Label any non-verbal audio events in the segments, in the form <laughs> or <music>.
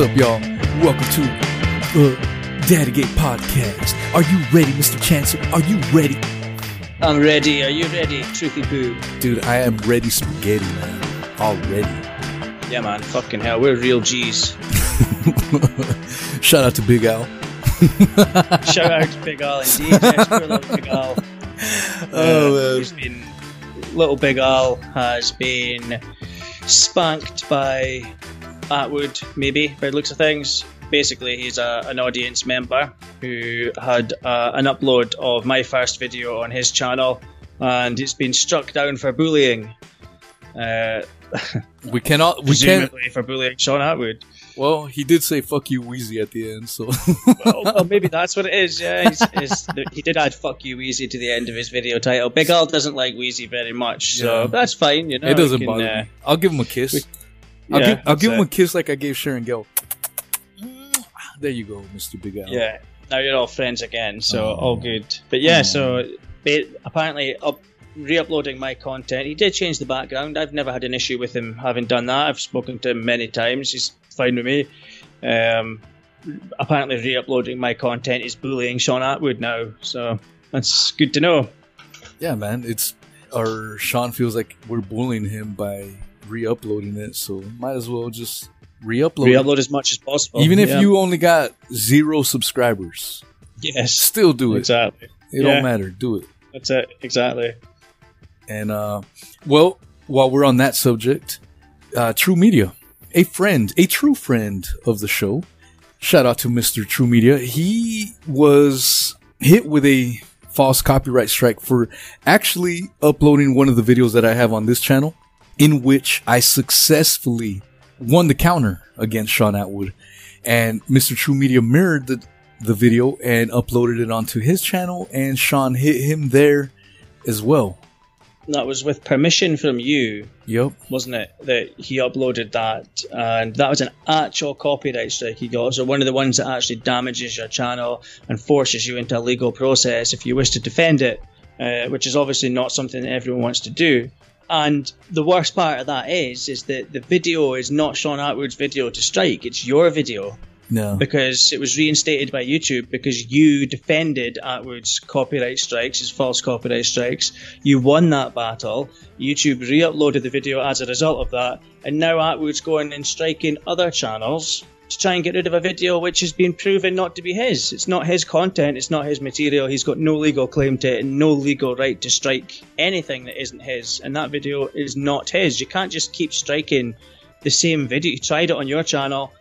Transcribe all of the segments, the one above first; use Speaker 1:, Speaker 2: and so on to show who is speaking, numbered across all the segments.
Speaker 1: What's up, y'all? Welcome to the Daddy Gate Podcast. Are you ready, Mr. Chancellor? Are you ready?
Speaker 2: I'm ready. Are you ready, Truthy Poo?
Speaker 1: Dude, I am ready spaghetti, man. Already.
Speaker 2: Yeah, man. Fucking hell. We're real G's. <laughs>
Speaker 1: Shout out to Big Al. <laughs>
Speaker 2: Shout out to Big Al indeed. Yes, poor little Big Al. <laughs>
Speaker 1: Oh,
Speaker 2: Uh,
Speaker 1: man.
Speaker 2: he's been, little Big Al has been spanked by Atwood, maybe, by the looks of things. Basically, he's a, an audience member who had uh, an upload of my first video on his channel, and it's been struck down for bullying. Uh, <laughs>
Speaker 1: We cannot. We can't.
Speaker 2: presumably for bullying Sean Atwood.
Speaker 1: Well, he did say "fuck you, Wheezy" at the end, so
Speaker 2: well, well, maybe <laughs> that's what it is. Yeah, he's, he's, he did add "fuck you, Wheezy" to the end of his video title. Big Al doesn't like Wheezy very much, so
Speaker 1: Yeah.
Speaker 2: that's fine. You know,
Speaker 1: it doesn't
Speaker 2: can,
Speaker 1: bother
Speaker 2: uh,
Speaker 1: me. I'll give him a kiss. I'll
Speaker 2: yeah,
Speaker 1: give, I'll give him a kiss like I gave Sharon Gill. <sighs> There you go, Mr. Big Al.
Speaker 2: Yeah, now you're all friends again, so
Speaker 1: Oh.
Speaker 2: all good. But yeah,
Speaker 1: Oh.
Speaker 2: so apparently, up, re-uploading my content, he did change the background. I've never had an issue with him having done that. I've spoken to him many times. He's fine with me. Um, apparently, re-uploading my content is bullying Sean Atwood now, so that's good to know.
Speaker 1: Yeah, man. It's or Sean feels like we're bullying him by re-uploading it, so might as well just re-upload.
Speaker 2: Re-upload as much as possible,
Speaker 1: Even if
Speaker 2: Yeah.
Speaker 1: you only got zero subscribers,
Speaker 2: yes,
Speaker 1: still do it.
Speaker 2: exactly.
Speaker 1: It
Speaker 2: Yeah.
Speaker 1: don't matter. Do it.
Speaker 2: That's it, exactly.
Speaker 1: And uh, well, while we're on that subject, uh, True Media, a friend, a true friend of the show. Shout out to Mr. True Media. He was hit with a false copyright strike for actually uploading one of the videos that I have on this channel, in which I successfully won the counter against Sean Atwood. And Mr. True Media mirrored the, the video and uploaded it onto his channel, and Sean hit him there as well.
Speaker 2: That was with permission from you,
Speaker 1: Yep.
Speaker 2: wasn't it? That he uploaded that, and that was an actual copyright strike he got. So one of the ones that actually damages your channel and forces you into a legal process if you wish to defend it, uh, which is obviously not something that everyone wants to do. And the worst part of that is, is that the video is not Sean Atwood's video to strike; it's your video
Speaker 1: No.
Speaker 2: because it was reinstated by YouTube because you defended Atwood's copyright strikes, his false copyright strikes. You won that battle. YouTube re-uploaded the video as a result of that, and now Atwood's going and striking other channels to try and get rid of a video which has been proven not to be his. It's not his content. It's not his material. He's got no legal claim to it and no legal right to strike anything that isn't his. And that video is not his. You can't just keep striking the same video. You tried it on your channel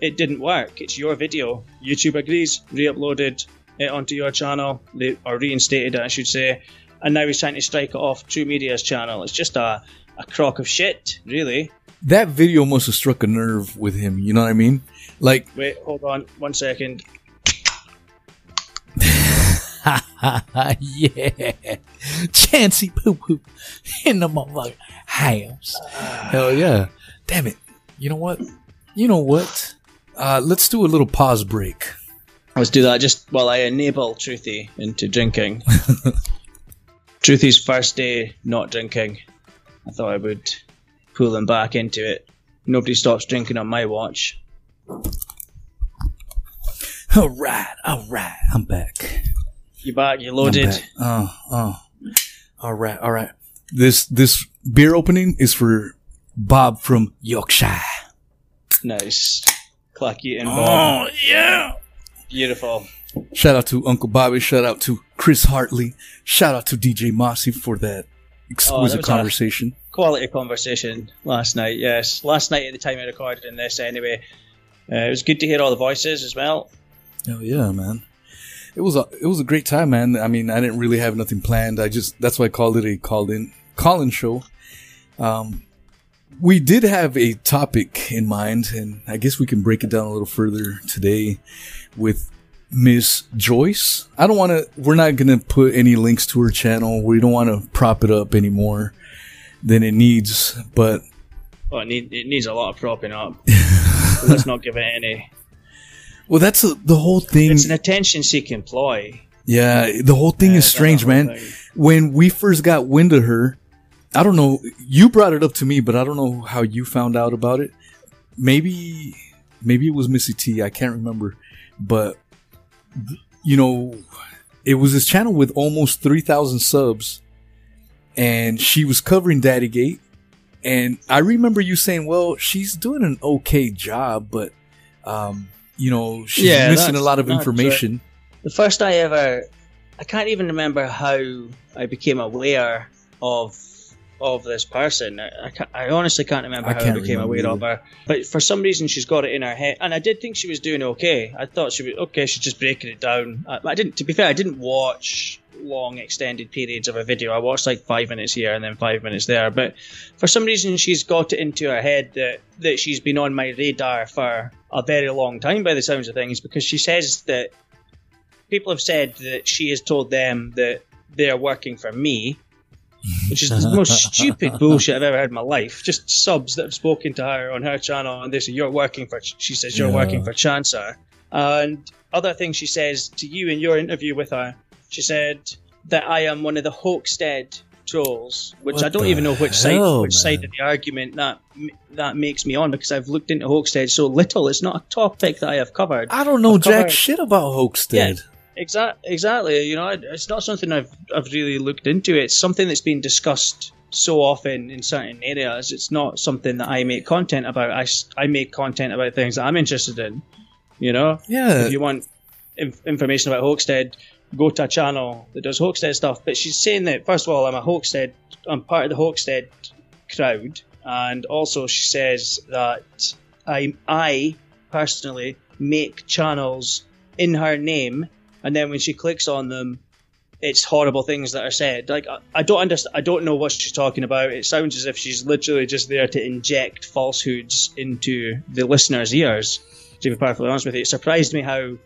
Speaker 2: it didn't work. It's your video. YouTube agrees, re-uploaded it onto your channel, or reinstated it, I should say, and now he's trying to strike it off True Media's channel. It's just a, a crock of shit, really.
Speaker 1: that video must have struck a nerve with him. You know what I mean? Like,
Speaker 2: Wait, hold on, one second. <laughs>
Speaker 1: yeah, Chancy poo poo in the motherfucker house. Hell yeah! Damn it! You know what? You know what? Uh, let's do a little pause break.
Speaker 2: Let's do that just while I enable Truthy into drinking. <laughs> Truthy's first day not drinking. I thought I would pull him back into it. Nobody stops drinking on my watch.
Speaker 1: All right, all right, I'm back.
Speaker 2: You back? You loaded?
Speaker 1: back. Oh, oh. All right, all right. This this beer opening is for Bob from Yorkshire.
Speaker 2: Nice. Clacky and Bob.
Speaker 1: Oh yeah.
Speaker 2: Beautiful.
Speaker 1: Shout out to Uncle Bobby. Shout out to Chris Hartley. Shout out to DJ Mossy for that exquisite
Speaker 2: was a-
Speaker 1: conversation.
Speaker 2: Quality conversation last night, yes. Last night at the time I recorded in this anyway. Uh, it was good to hear all the voices as well.
Speaker 1: Oh yeah, man. It was a it was a great time, man. I mean, I didn't really have nothing planned. I just that's why I called it a called in call in show. Um, we did have a topic in mind, and I guess we can break it down a little further today with Miss Joyce. I don't want to. We're not gonna put any links to her channel. We don't want to prop it up any more than it needs. But
Speaker 2: Oh, it, need, it needs a lot of propping up. <laughs> Let's not give it any.
Speaker 1: well, that's a, the whole thing.
Speaker 2: It's an attention seeking ploy.
Speaker 1: Yeah, the whole thing
Speaker 2: Yeah,
Speaker 1: is strange, man.
Speaker 2: thing.
Speaker 1: When we first got wind of her, I don't know. You brought it up to me, but I don't know how you found out about it. Maybe maybe it was Missy T. I can't remember, but you know, it was this channel with almost three thousand subs, and she was covering Daddy Gate. And I remember you saying, "Well, she's doing an okay job, but um, you know, she's
Speaker 2: Yeah,
Speaker 1: missing a lot of information."
Speaker 2: The first I ever, I can't even remember how I became aware of of this person. I, I, I honestly can't remember
Speaker 1: I
Speaker 2: how
Speaker 1: can't
Speaker 2: I became aware of her. But for some reason, she's got it in her head, and I did think she was doing okay. I thought she was okay. She's just breaking it down. I, I didn't. To be fair, I didn't watch long extended periods of a video. I watched like five minutes here and then five minutes there. But for some reason, she's got it into her head that that she's been on my radar for a very long time, by the sounds of things, because she says that people have said that she has told them that they're working for me, which is the <laughs> most stupid bullshit I've ever heard in my life. Just subs that have spoken to her on her channel and they say, You're working for, she says, You're
Speaker 1: Yeah.
Speaker 2: working for Chancellor. And other things she says to you in your interview with her, she said that I am one of the Hoaxstead trolls, which
Speaker 1: What
Speaker 2: I don't even know which side
Speaker 1: hell,
Speaker 2: which side of the argument that that makes me on because I've looked into Hoaxstead so little. It's not a topic that I have covered.
Speaker 1: I don't know
Speaker 2: I've
Speaker 1: jack
Speaker 2: covered-
Speaker 1: shit about Hoaxstead.
Speaker 2: Exact, exactly. You know, it's not something I've I've really looked into. It's something that's been discussed so often in certain areas. It's not something that I make content about. I, I make content about things that I'm interested in. You know,
Speaker 1: Yeah,
Speaker 2: if you want inf- information about Hoaxstead, go to a channel that does Hoaxstead stuff. But she's saying that first of all, I'm a Hoaxstead. I'm part of the Hoaxstead crowd, and also she says that I I personally make channels in her name, and then when she clicks on them. It's horrible things that are said. Like I, I don't understand. I don't know what she's talking about. It sounds as if she's literally just there to inject falsehoods into the listeners' ears. To be perfectly honest with you, it surprised me how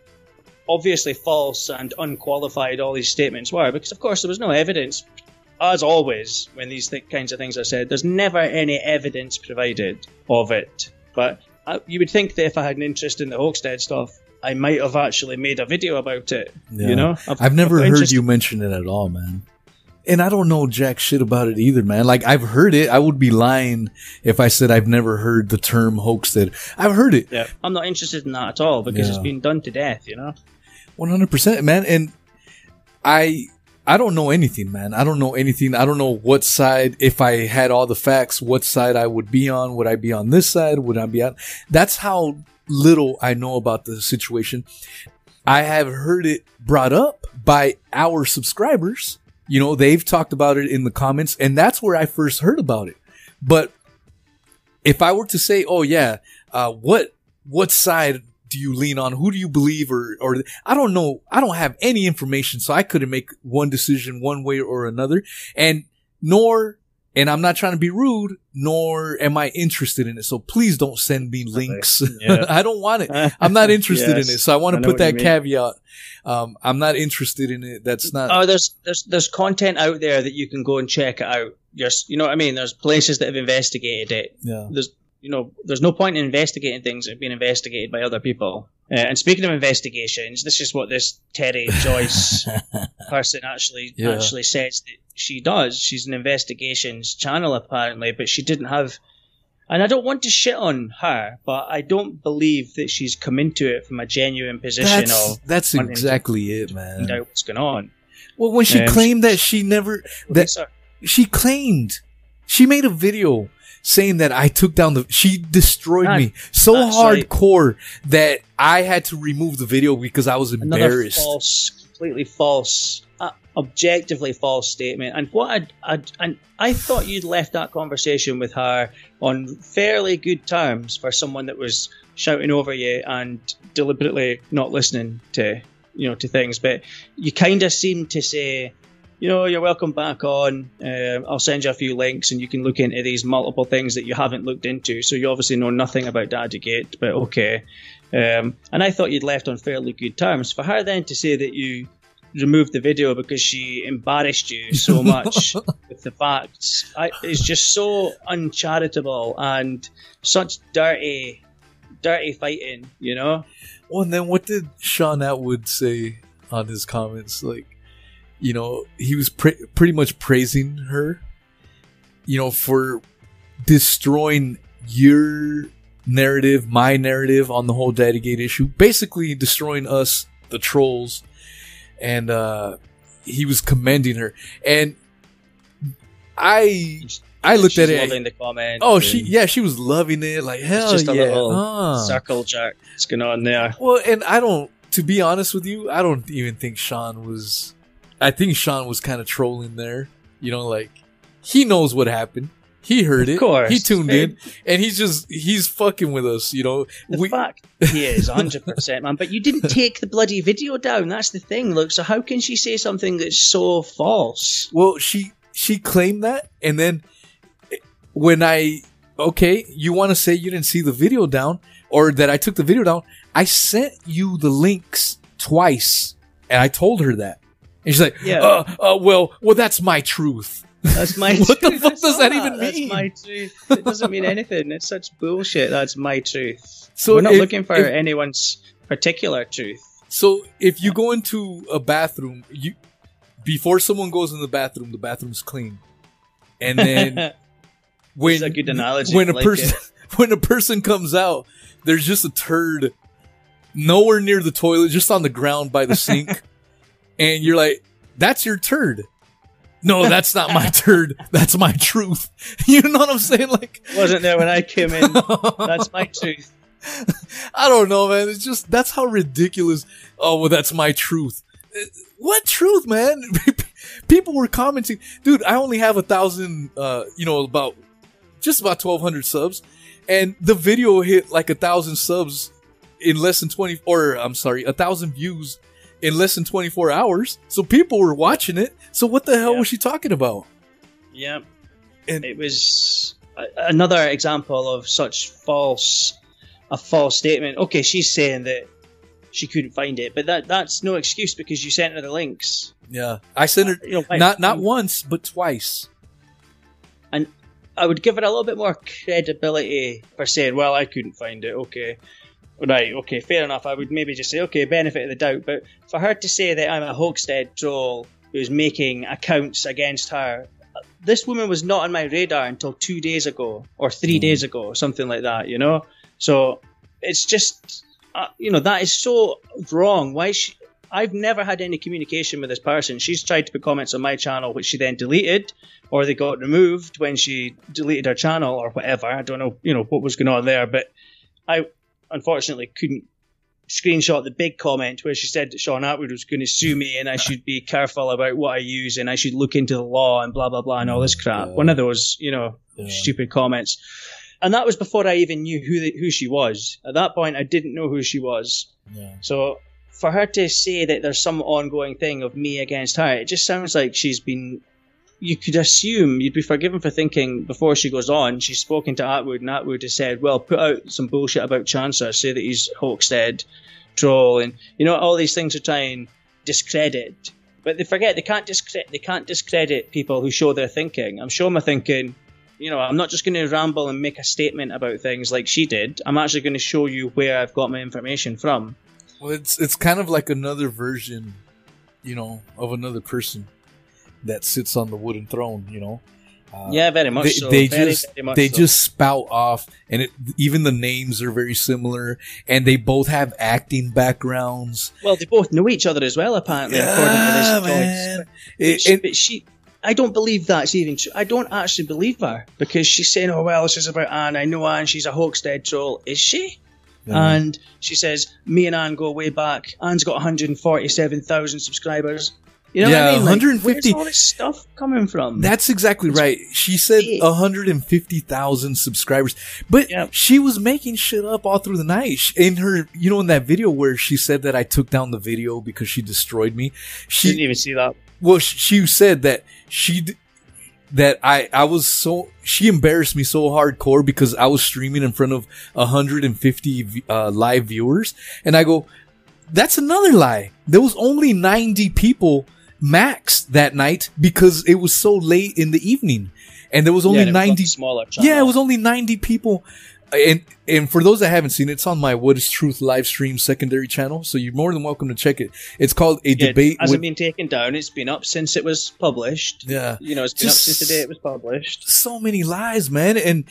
Speaker 2: obviously false and unqualified all these statements were because of course there was no evidence as always when these th- kinds of things are said there's never any evidence provided of it but I, you would think that if i had an interest in the hoaxstead stuff i might have actually made a video about it
Speaker 1: Yeah.
Speaker 2: you know
Speaker 1: I've never
Speaker 2: got
Speaker 1: heard you mention it at all, man. And I don't know jack shit about it either, man. Like I've heard it. I would be lying if I said I've never heard the term Hoaxstead. I've heard it.
Speaker 2: yeah i'm not interested in that at all because it's been done to death you know
Speaker 1: One hundred percent, man. And I I don't know anything, man. I don't know anything. I don't know what side. If I had all the facts, what side I would be on? Would I be on this side? Would I be on? That's how little I know about the situation. I have heard it brought up by our subscribers. You know, they've talked about it in the comments, and that's where I first heard about it. But if I were to say, "Oh yeah, uh, what what side do you lean on? Who do you believe?" or or I don't know. I don't have any information, so I couldn't make one decision one way or another. And nor, and I'm not trying to be rude, nor am I interested in it. So please don't send me links. <laughs>
Speaker 2: Yeah.
Speaker 1: I don't want it. I'm not <laughs> interested
Speaker 2: Yes.
Speaker 1: in it. So I want to put that caveat. Um, I'm not interested in it. That's not.
Speaker 2: Oh, there's there's there's content out there that you can go and check it out. Just you know what I mean. There's places that have investigated it.
Speaker 1: yeah.
Speaker 2: There's you know there's no point in investigating things that have been investigated by other people. Uh, and speaking of investigations, this is what this Terry <laughs> Joyce <laughs> person actually
Speaker 1: Yeah.
Speaker 2: actually says that she does. She's an investigations channel apparently, but she didn't have. And I don't want to shit on her, but I don't believe that she's come into it from a genuine position
Speaker 1: That's,
Speaker 2: of
Speaker 1: that's
Speaker 2: wanting to
Speaker 1: exactly it,
Speaker 2: find
Speaker 1: man.
Speaker 2: out what's going on.
Speaker 1: Well, when she
Speaker 2: Um,
Speaker 1: claimed that she never, that she claimed she made a video saying that I took down the she destroyed
Speaker 2: That-
Speaker 1: me so
Speaker 2: right.
Speaker 1: hardcore that I had to remove the video because I was embarrassed.
Speaker 2: false, completely false, uh, objectively false statement. And what I'd, I'd, and I thought you'd left that conversation with her on fairly good terms for someone that was shouting over you and deliberately not listening to you know to things. But you kind of seem to say. You know, you're welcome back on. Um, I'll send you a few links, and you can look into these multiple things that you haven't looked into. So you obviously know nothing about Daddygate, but okay. Um, and I thought you'd left on fairly good terms. For her then to say that you removed the video because she embarrassed you so <laughs> much with the facts, I, it's just so uncharitable and such dirty, dirty fighting. You know?
Speaker 1: Well, and then what did Sean Atwood say on his comments? Like, you know, he was pre- pretty much praising her, you know, for destroying your narrative, my narrative on the whole Daddygate issue, basically destroying us, the trolls. And uh, he was commending her, and I I looked
Speaker 2: She's
Speaker 1: at it.
Speaker 2: loving the comment.
Speaker 1: Oh, she yeah, she was loving it. Like hell
Speaker 2: just a
Speaker 1: yeah.
Speaker 2: little
Speaker 1: Ah.
Speaker 2: circle that's going on there.
Speaker 1: Well, and I don't. To be honest with you, I don't even think Sean was. I think Sean was kind of trolling there. You know, like he knows what happened. He heard it.
Speaker 2: Of course.
Speaker 1: He tuned in, and he's just he's fucking with us. You know,
Speaker 2: The
Speaker 1: we
Speaker 2: fact he is 100% man, but you didn't <laughs> take the bloody video down. That's the thing. Look, so how can she say something that's so false?
Speaker 1: Well, she she claimed that, and then when I okay, you want to say you didn't see the video down or that I took the video down? I sent you the links twice, and I told her that, and she's like,
Speaker 2: Yeah.
Speaker 1: uh, uh, well, well, that's my truth."
Speaker 2: That's my truth. <laughs>
Speaker 1: What the fuck does
Speaker 2: saw
Speaker 1: that even mean?
Speaker 2: That's
Speaker 1: mean?
Speaker 2: my truth. It doesn't mean anything. It's such bullshit. That's my truth. <laughs>
Speaker 1: So
Speaker 2: We're not
Speaker 1: if-
Speaker 2: looking for
Speaker 1: if-
Speaker 2: anyone's particular truth.
Speaker 1: So if you go into a bathroom, you before someone goes in the bathroom, the bathroom's clean, and then <laughs> when
Speaker 2: a analogy.
Speaker 1: when a
Speaker 2: like
Speaker 1: person
Speaker 2: it.
Speaker 1: when a person comes out, there's just a turd nowhere near the toilet, just on the ground by the sink, and you're like, "That's your turd." No, that's not my turd. That's my truth. <laughs> You know what I'm saying? Like,
Speaker 2: wasn't there when I came in. <laughs> That's my truth.
Speaker 1: I don't know, man. It's just that's how ridiculous. Oh, well, that's my truth. Uh, What truth, man? <laughs> People were commenting, dude. I only have a thousand, uh, you know, about just about twelve hundred subs, and the video hit like a thousand subs in less than twenty. Or I'm sorry, a thousand views in less than twenty four hours. So people were watching it. So what the hell
Speaker 2: Yeah.
Speaker 1: was she talking about?
Speaker 2: Yeah.
Speaker 1: And-
Speaker 2: it was a- another example of such false a false statement. Okay, she's saying that she couldn't find it, but that that's no excuse because you sent her the links.
Speaker 1: Yeah, I sent her uh,
Speaker 2: You know,
Speaker 1: not not once but twice.
Speaker 2: And I would give her a little bit more credibility for saying, "Well, I couldn't find it." Okay, right, okay, fair enough. I would maybe just say, "Okay, benefit of the doubt," but for her to say that I'm a Hoaxstead troll who's making accounts against her, this woman was not on my radar until two days ago or three
Speaker 1: Mm.
Speaker 2: days ago, or something like that. You know, so it's just, uh, you know, that is so wrong. Why she? I've never had any communication with this person. She's tried to put comments on my channel, which she then deleted, or they got removed when she deleted her channel, or whatever. I don't know, you know, what was going on there, but I unfortunately couldn't screenshot the big comment where she said that Sean Atwood was going to sue me and I should be careful about what I use and I should look into the law and blah blah blah and all this crap.
Speaker 1: Yeah.
Speaker 2: One of those, you know,
Speaker 1: Yeah.
Speaker 2: stupid comments. And that was before I even knew who the, who she was. At that point, I didn't know who she was.
Speaker 1: Yeah.
Speaker 2: So for her to say that there's some ongoing thing of me against her, it just sounds like she's been. You could assume you'd be forgiven for thinking before she goes on, she's spoken to Atwood, and Atwood has said, "Well, put out some bullshit about Chancellor, say that he's hoaxed, troll, and you know all these things to try and discredit." But they forget they can't discredit they can't discredit people who show their thinking. I'm sure my thinking. You know, I'm not just going to ramble and make a statement about things like she did. I'm actually going to show you where I've got my information from.
Speaker 1: Well, it's it's kind of like another version, you know, of another person that sits on the wooden throne. You know, uh,
Speaker 2: Yeah, very much
Speaker 1: they,
Speaker 2: so.
Speaker 1: they
Speaker 2: Very,
Speaker 1: just
Speaker 2: very much
Speaker 1: they
Speaker 2: so.
Speaker 1: just spout off, and it, even the names are very similar, and they both have acting backgrounds.
Speaker 2: well, they both know each other as well, apparently. according to this
Speaker 1: Yeah,
Speaker 2: voice.
Speaker 1: man.
Speaker 2: But
Speaker 1: It-
Speaker 2: she,
Speaker 1: it-
Speaker 2: she, I don't believe that's even true. I don't actually believe her because she's saying, "Oh well, this is about Anne. I know Anne. She's a Hoaxstead troll." Is she?
Speaker 1: Yeah.
Speaker 2: And she says, "Me and Anne go way back. Anne's got 147,000 subscribers." You know
Speaker 1: Yeah,
Speaker 2: what I mean? Like,
Speaker 1: 150
Speaker 2: Where's all this stuff coming from?
Speaker 1: That's exactly right. She said 150,000 subscribers, but she was making shit up all through the night. In her, you know, in that video where she said that I took down the video because she destroyed me. She
Speaker 2: didn't even see that.
Speaker 1: well, she said that she that I I was so she embarrassed me so hardcore because I was streaming in front of 150 uh, live viewers, and I go, that's another lie. There was only 90 people max that night because it was so late in the evening, and there was only
Speaker 2: yeah, and it was on
Speaker 1: 90
Speaker 2: a smaller channel.
Speaker 1: yeah, it was only 90 people. And and for those that haven't seen it, it's on my What is Truth live stream secondary channel. So you're more than welcome to check it. It's called A
Speaker 2: Yeah,
Speaker 1: Debate
Speaker 2: It hasn't
Speaker 1: with
Speaker 2: been taken down. It's been up since it was published.
Speaker 1: Yeah.
Speaker 2: You know, it's been
Speaker 1: Just-
Speaker 2: up since the day it was published.
Speaker 1: so many lies, man. And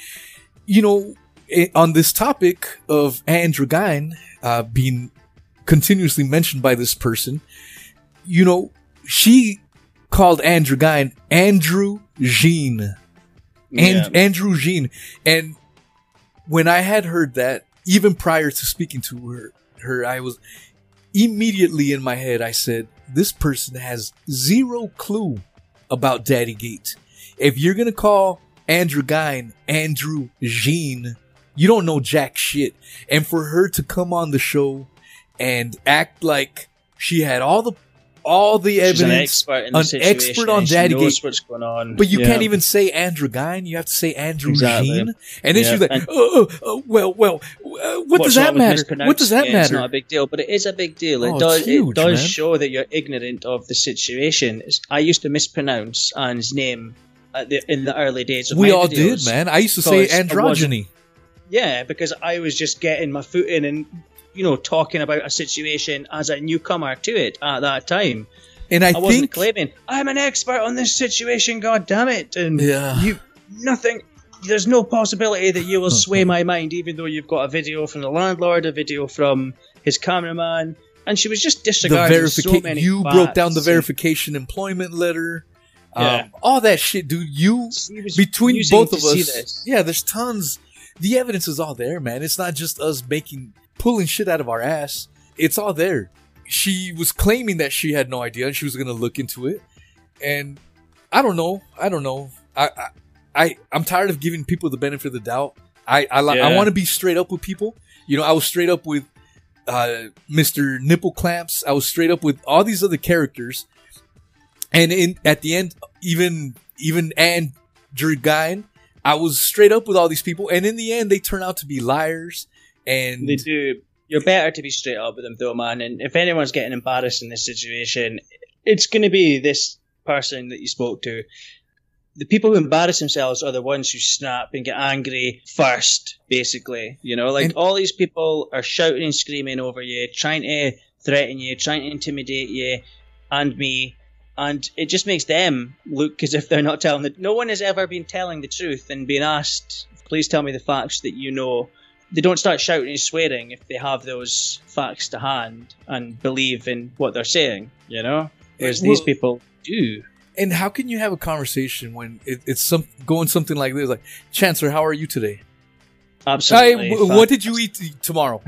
Speaker 1: you know, i- on this topic of Andrew Gine uh, being continuously mentioned by this person, you know, she called Andrew Gine Andrew Jean. And
Speaker 2: Yeah.
Speaker 1: Andrew Jean. And when I had heard that, even prior to speaking to her, her, I was immediately in my head, I said, this person has zero clue about Daddy Gate. If you're gonna call Andrew Gine Andrew Jean, you don't know jack shit. And for her to come on the show and act like she had all the all the
Speaker 2: She's an
Speaker 1: evidence,
Speaker 2: expert
Speaker 1: an
Speaker 2: situation.
Speaker 1: expert on Daddy
Speaker 2: knows
Speaker 1: Gate.
Speaker 2: what's going on.
Speaker 1: But you
Speaker 2: Yeah.
Speaker 1: can't even say Andrew Gine. You have to say Andrew
Speaker 2: Exactly.
Speaker 1: Jean. And then
Speaker 2: Yeah.
Speaker 1: she's like,
Speaker 2: And-
Speaker 1: oh, oh, oh, well, well, uh, what
Speaker 2: What's
Speaker 1: does that matter? What does that
Speaker 2: mispronouncing it? It's
Speaker 1: matter?
Speaker 2: not a big deal, but it is a big deal. It
Speaker 1: Oh,
Speaker 2: does.
Speaker 1: huge,
Speaker 2: it does
Speaker 1: man.
Speaker 2: show that you're ignorant of the situation. It's- I used to mispronounce Anne's name at the, in the early days of
Speaker 1: we all did, man. I used to say
Speaker 2: Because I wasn't-
Speaker 1: androgyny.
Speaker 2: Yeah, because I was just getting my foot in and you know talking about a situation as a newcomer to it at that time.
Speaker 1: And I,
Speaker 2: I, wasn't
Speaker 1: think
Speaker 2: claiming I'm an expert on this situation. God damn it! And
Speaker 1: Yeah.
Speaker 2: you nothing. There's no possibility that you will <laughs> sway my mind, even though you've got a video from the landlord, a video from his cameraman, and she was just
Speaker 1: the
Speaker 2: disregarding so many.
Speaker 1: you broke down the verification employment letter.
Speaker 2: Yeah.
Speaker 1: Um, all that shit, dude. You between both of us, yeah. There's tons. The evidence is all there, man. It's not just us making pulling shit out of our ass. It's all there. She was claiming that she had no idea and she was gonna look into it. And I don't know. I don't know. I I, I I'm tired of giving people the benefit of the doubt. I I, li- I want to be straight up with people. You know, I was straight up with uh, Mr. Nipple Clamps. I was straight up with all these other characters. And in at the end, even even Andrew Gine, I was straight up with all these people, and in the end, they turn out to be liars. And
Speaker 2: They do. You're better to be straight up with them, though, man. And if anyone's getting embarrassed in this situation, it's going to be this person that you spoke to. The people who embarrass themselves are the ones who snap and get angry first, basically. You know, like
Speaker 1: And-
Speaker 2: all these people are shouting and screaming over you, trying to threaten you, trying to intimidate you and me. And it just makes them look as if they're not telling the. No one has ever been telling the truth and being asked, please tell me the facts that you know they don't start shouting and swearing if they have those facts to hand and believe in what they're saying, you know? Whereas these people do.
Speaker 1: and how can you have a conversation when it, it's some going something like this? Like, Chancellor, how are you today?
Speaker 2: Absolutely.
Speaker 1: w- what did you eat t- tomorrow?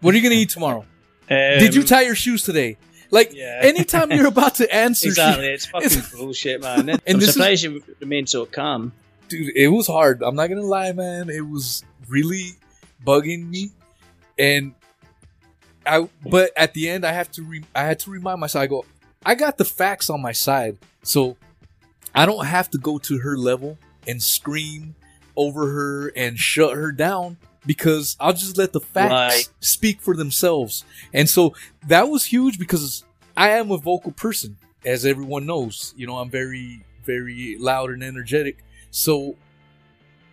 Speaker 1: what are you gonna eat tomorrow? did you
Speaker 2: Um,
Speaker 1: tie your shoes today? Like,
Speaker 2: yeah.
Speaker 1: anytime you're <laughs> about to answer,
Speaker 2: Exactly. It's fucking bullshit, man. <laughs>
Speaker 1: And
Speaker 2: I'm
Speaker 1: this is-
Speaker 2: surprised you remain so calm.
Speaker 1: dude, it was hard. I'm not gonna lie, man. It was really bugging me, and I. But at the end, I have to. Re- I had to remind myself. I go. I got the facts on my side, so I don't have to go to her level and scream over her and shut her down because I'll just let the facts
Speaker 2: Right.
Speaker 1: speak for themselves. And so that was huge because I am a vocal person, as everyone knows. You know, I'm very, very loud and energetic. So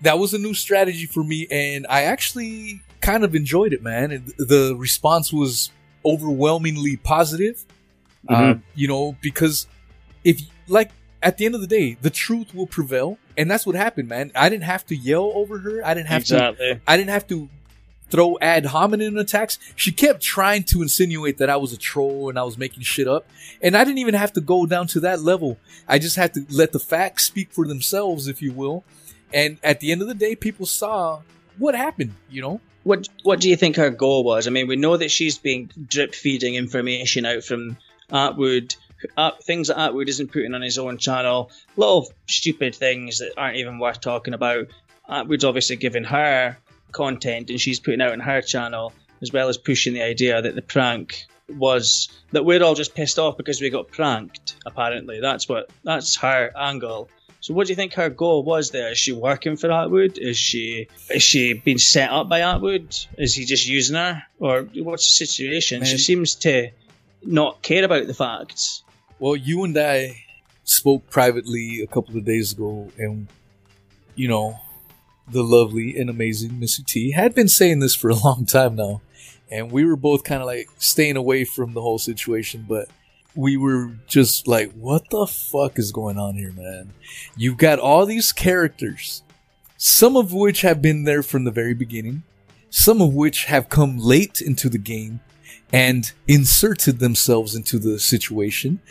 Speaker 1: that was a new strategy for me, and I actually kind of enjoyed it, man. And the response was overwhelmingly positive. Um, you know, because if like at the end of the day, the truth will prevail, and that's what happened, man. I didn't have to yell over her. I didn't have to. I didn't have to throw ad hominem attacks. She kept trying to insinuate that I was a troll and I was making shit up. And I didn't even have to go down to that level. I just had to let the facts speak for themselves, if you will. And at the end of the day, people saw what happened, you know?
Speaker 2: What What do you think her goal was? I mean, we know that she's been drip feeding information out from Atwood, things that Atwood isn't putting on his own channel, a little stupid things that aren't even worth talking about. Atwood's obviously giving her content, and she's putting out on her channel, as well as pushing the idea that the prank was that we're all just pissed off because we got pranked. Apparently, that's what that's her angle. So, what do you think her goal was there? Is she working for Atwood? Is she is she being set up by Atwood? Is he just using her, or what's the situation? She seems to not care about the facts.
Speaker 1: Well, you and I spoke privately a couple of days ago, and, you know, the lovely and amazing Missy T had been saying this for a <laughs> long time now. And we were both kind of like staying away from the whole situation, but we were just like, what the fuck is going on here, man? You've got all these characters some of which have been there from the very beginning, some of which have come late into the game and inserted themselves into the situation,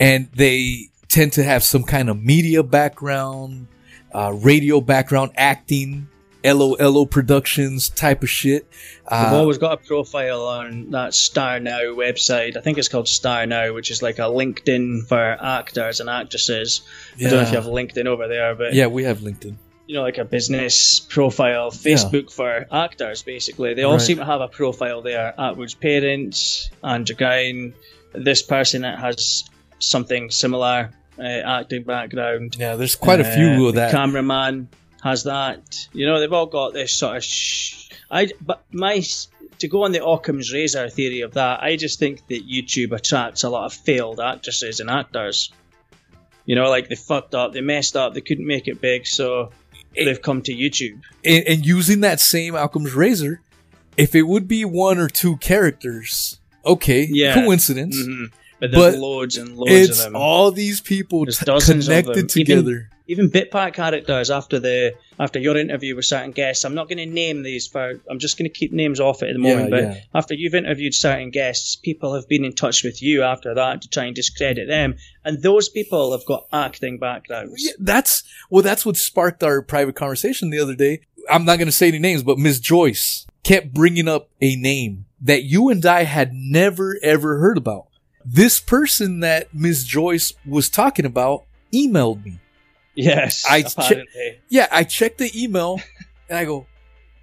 Speaker 1: and they tend to have some kind of media background, uh, radio background, acting, LOLO Productions type of shit.
Speaker 2: I've
Speaker 1: Uh,
Speaker 2: always got a profile on that Star Now website. I think it's called Star Now, which is like a LinkedIn for actors and actresses. I don't know if you have LinkedIn over there, but
Speaker 1: yeah, we have LinkedIn.
Speaker 2: you know, like a business profile, Facebook for actors, basically. They all
Speaker 1: Right.
Speaker 2: seem to have a profile there. Atwood's parents, Andrew Gine, this person that has something similar, uh, acting background.
Speaker 1: Yeah, there's quite a few
Speaker 2: Uh,
Speaker 1: of that.
Speaker 2: cameraman has that. You know, they've all got this sort of. Sh- I but my to go on the Occam's razor theory of that. I just think that YouTube attracts a lot of failed actresses and actors. You know, like they fucked up, they messed up, they couldn't make it big, so they've come to YouTube.
Speaker 1: and, and using that same Occam's razor, if it would be one or two characters, okay,
Speaker 2: Yeah.
Speaker 1: coincidence.
Speaker 2: hmm But there's
Speaker 1: But
Speaker 2: loads and loads of them.
Speaker 1: It's all these people t- connected
Speaker 2: them. Even-
Speaker 1: together.
Speaker 2: Even Bitpack characters after the after your interview with certain guests. I'm not going to name these for. I'm just going to keep names off it at the moment.
Speaker 1: Yeah,
Speaker 2: but
Speaker 1: yeah.
Speaker 2: after you've interviewed certain guests, people have been in touch with you after that to try and discredit them, and those people have got acting backgrounds.
Speaker 1: Yeah, that's well, that's what sparked our private conversation the other day. I'm not going to say any names, but Miss Joyce kept bringing up a name that you and I had never ever heard about. This person that Miss Joyce was talking about emailed me.
Speaker 2: Yes,
Speaker 1: I che- Yeah, I checked the email <laughs> and I go,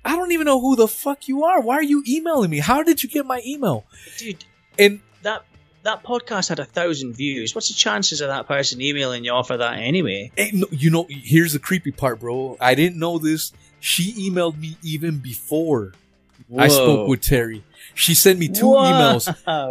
Speaker 1: I don't even know who the fuck you are. Why are you emailing me? How did you get my email?
Speaker 2: Dude,
Speaker 1: And
Speaker 2: that that podcast had a thousand views. What's the chances of that person emailing you off of that anyway?
Speaker 1: eh, no, you know, here's the creepy part, bro. I didn't know this. She emailed me even before I spoke with Terry. She sent me two emails.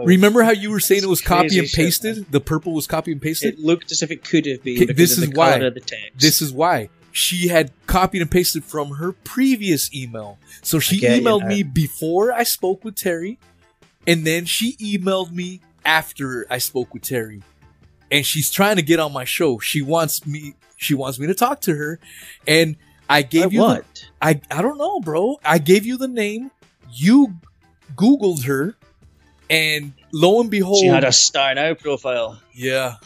Speaker 1: Remember how you were saying it was copy and pasted?
Speaker 2: man.
Speaker 1: the purple was copy and pasted.
Speaker 2: It looked as if it could have been
Speaker 1: this
Speaker 2: of
Speaker 1: is why.
Speaker 2: of the text.
Speaker 1: This is why she had copied and pasted from her previous email. So she
Speaker 2: get you
Speaker 1: emailed me before I spoke with Terry, and then she emailed me after I spoke with Terry. And she's trying to get on my show. She wants me. She wants me to talk to her, and I gave you.
Speaker 2: what?
Speaker 1: The, I I don't know, bro. I gave you the name. You Googled her, and lo and behold,
Speaker 2: She had a Star Now profile.
Speaker 1: yeah.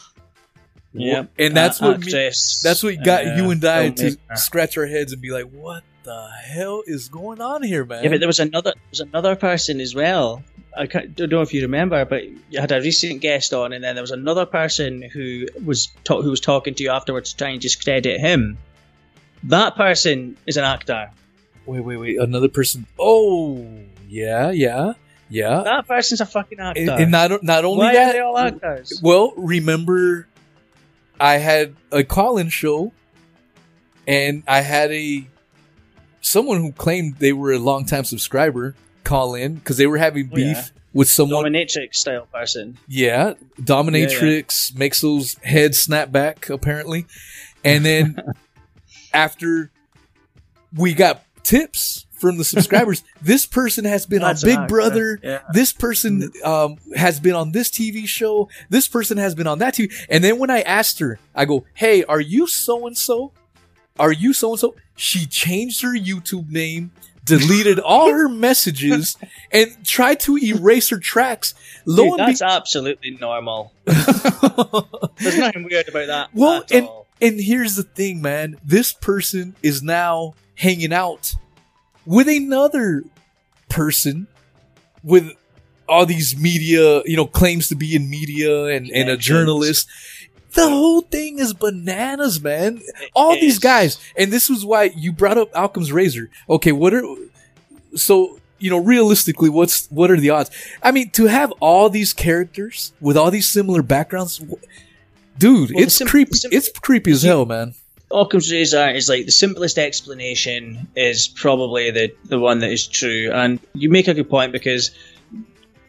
Speaker 2: Yeah,
Speaker 1: and that's
Speaker 2: A-
Speaker 1: what me, that's what got
Speaker 2: uh,
Speaker 1: you and I to scratch our heads and be like, "What the hell is going on here, man?"
Speaker 2: Yeah, but there was another there was another person as well. I can't, don't know if you remember, but you had a recent guest on, and then there was another person who was ta- who was talking to you afterwards to try and discredit him. That person is an actor.
Speaker 1: Wait, wait, wait. Another person. Oh, yeah, yeah, yeah.
Speaker 2: That person's a fucking actor.
Speaker 1: And, and not not only
Speaker 2: Why
Speaker 1: that.
Speaker 2: are they all actors?
Speaker 1: Well, remember, I had a call-in show, and I had a someone who claimed they were a longtime subscriber call in because they were having
Speaker 2: Oh,
Speaker 1: beef
Speaker 2: yeah.
Speaker 1: with someone.
Speaker 2: Dominatrix style person.
Speaker 1: Yeah, dominatrix makes those heads snap back apparently, and then <laughs> after we got tips from the subscribers, <laughs> this person has been
Speaker 2: That's
Speaker 1: on Big. Brother.
Speaker 2: Yeah.
Speaker 1: This person um, has been on this TV show. This person has been on that TV. And then when I asked her, I go, "Hey, are you so and so? Are you so and so?" She changed her YouTube name. Deleted all her <laughs> messages and tried to erase her tracks. Lo
Speaker 2: Dude, that's absolutely normal. <laughs> There's nothing weird about that.
Speaker 1: Well, and
Speaker 2: all.
Speaker 1: and here's the thing, man. This person is now hanging out with another person with all these media, you know, claims to be in media and, and a journalist. The whole thing is bananas, man. All these guys, and this was why you brought up Occam's Razor. Okay, what are so you know realistically what's what are the odds? I mean, to have all these characters with all these similar backgrounds, dude,
Speaker 2: Well,
Speaker 1: it's
Speaker 2: sim-
Speaker 1: creepy.
Speaker 2: sim-
Speaker 1: it's creepy as hell, man.
Speaker 2: Occam's razor is like the simplest explanation is probably the the one that is true, and you make a good point because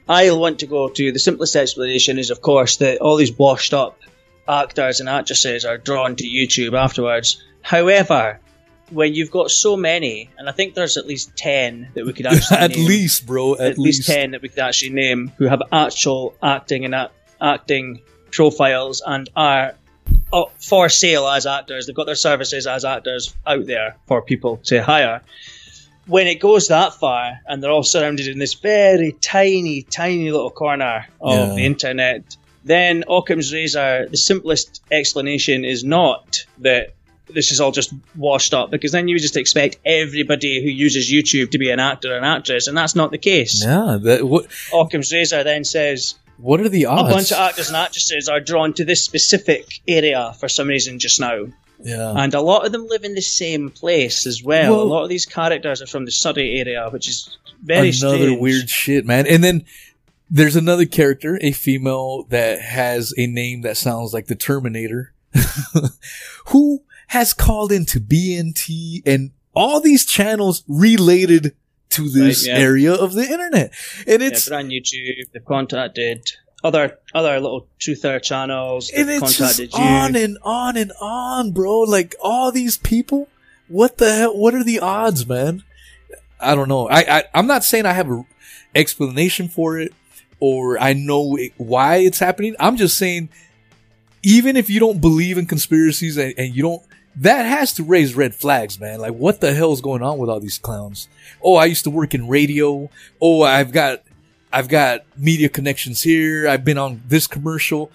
Speaker 2: I'll want to go to the simplest explanation is of course that all these washed up actors and actresses are drawn to YouTube afterwards. However, when you've got so many, and I think there's at least ten that we could <laughs> actually
Speaker 1: at
Speaker 2: name,
Speaker 1: least, bro. At,
Speaker 2: at least ten that we could actually name who have actual acting and act, acting profiles and are for sale as actors. They've got their services as actors out there for people to hire. When it goes that far, and they're all surrounded in this very tiny, tiny little corner of
Speaker 1: Yeah.
Speaker 2: the internet, then Occam's razor, the simplest explanation is not that this is all just washed up, because then you just expect everybody who uses YouTube to be an actor or an actress, and that's not the case.
Speaker 1: Yeah, that what
Speaker 2: Occam's razor then says
Speaker 1: what are the odds?
Speaker 2: a bunch of actors and actresses are drawn to this specific area for some reason just now.
Speaker 1: yeah.
Speaker 2: And a lot of them live in the same place as well.
Speaker 1: Well-
Speaker 2: a lot of these characters are from the Surrey area, which is very
Speaker 1: another
Speaker 2: strange.
Speaker 1: weird shit, man. And then there's another character, a female that has a name that sounds like the Terminator, <laughs> who has called into BNT and all these channels related to this
Speaker 2: Right, yeah.
Speaker 1: area of the internet. And it's
Speaker 2: they're on YouTube. They've contacted other other little truther channels.
Speaker 1: And it's just
Speaker 2: contacted you.
Speaker 1: on and on and on, bro. Like all these people, what the hell? What are the odds, man? I don't know. I, I I'm not saying I have an explanation for it or I know it, why it's happening. I'm just saying, even if you don't believe in conspiracies and, and you don't, that has to raise red flags, man. Like what the hell is going on with all these clowns? Oh, I used to work in radio. Oh, I've got I've got media connections here. I've been on this commercial.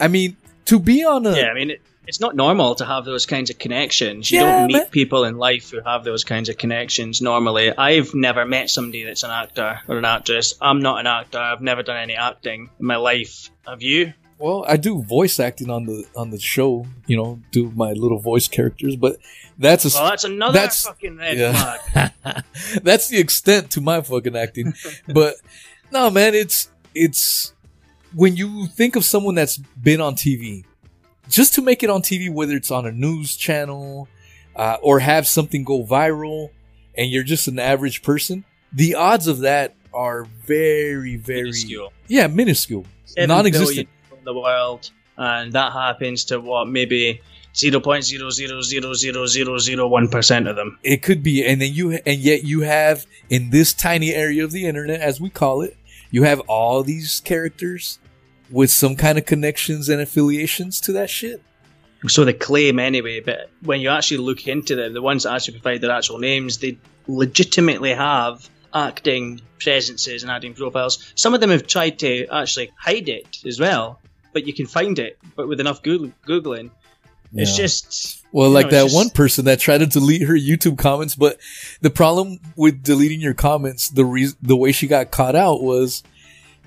Speaker 1: I mean, to be on a
Speaker 2: yeah, I mean, it, it's not normal to have those kinds of connections. You
Speaker 1: Yeah,
Speaker 2: don't meet
Speaker 1: man.
Speaker 2: people in life who have those kinds of connections normally. I've never met somebody that's an actor or an actress. I'm not an actor. I've never done any acting in my life. Have you?
Speaker 1: Well, I do voice acting on the on the show. You know, do my little voice characters, but that's a
Speaker 2: Well, that's another
Speaker 1: That's-
Speaker 2: fucking red
Speaker 1: yeah. <laughs> that's the extent to my fucking acting. <laughs> but no, man, it's it's when you think of someone that's been on TV, just to make it on TV, whether it's on a news channel uh, or have something go viral, and you're just an average person, the odds of that are very, very
Speaker 2: Minuscule.
Speaker 1: yeah, minuscule, non-existent.
Speaker 2: Billion people in the world, and that happens to what maybe zero point zero zero zero zero zero zero one percent of them.
Speaker 1: It could be, and then you, and yet you have in this tiny area of the internet, as we call it, you have all these characters with some kind of connections and affiliations to that shit.
Speaker 2: So they claim anyway, but when you actually look into them, the ones that actually provide their actual names, they legitimately have acting presences and acting profiles. Some of them have tried to actually hide it as well, but you can find it. But with enough Googl- googling, it's just
Speaker 1: Well, like
Speaker 2: know,
Speaker 1: that
Speaker 2: it's
Speaker 1: one person that tried to delete her YouTube comments, but the problem with deleting your comments, the reason, the way she got caught out was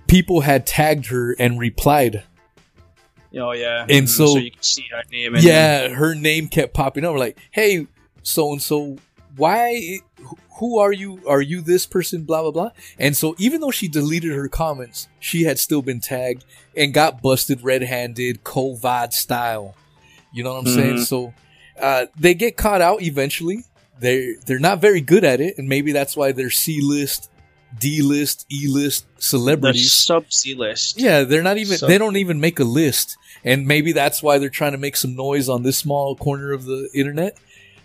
Speaker 1: people had tagged her and replied.
Speaker 2: Oh yeah,
Speaker 1: And
Speaker 2: Mm,
Speaker 1: so-
Speaker 2: you can see her name.
Speaker 1: Yeah, her name kept popping up. Like, hey, so and so, why? Who are you? Are you this person? Blah blah blah. And so, even though she deleted her comments, she had still been tagged and got busted red-handed, Kovad style. You know what I'm saying?
Speaker 2: Mhm.
Speaker 1: So, uh, they get caught out eventually. They're they're not very good at it, and maybe that's why they're C-list, D-list, E-list celebrities.
Speaker 2: sub C list.
Speaker 1: Yeah, they're not even.
Speaker 2: So-
Speaker 1: they don't even make a list, and maybe that's why they're trying to make some noise on this small corner of the internet.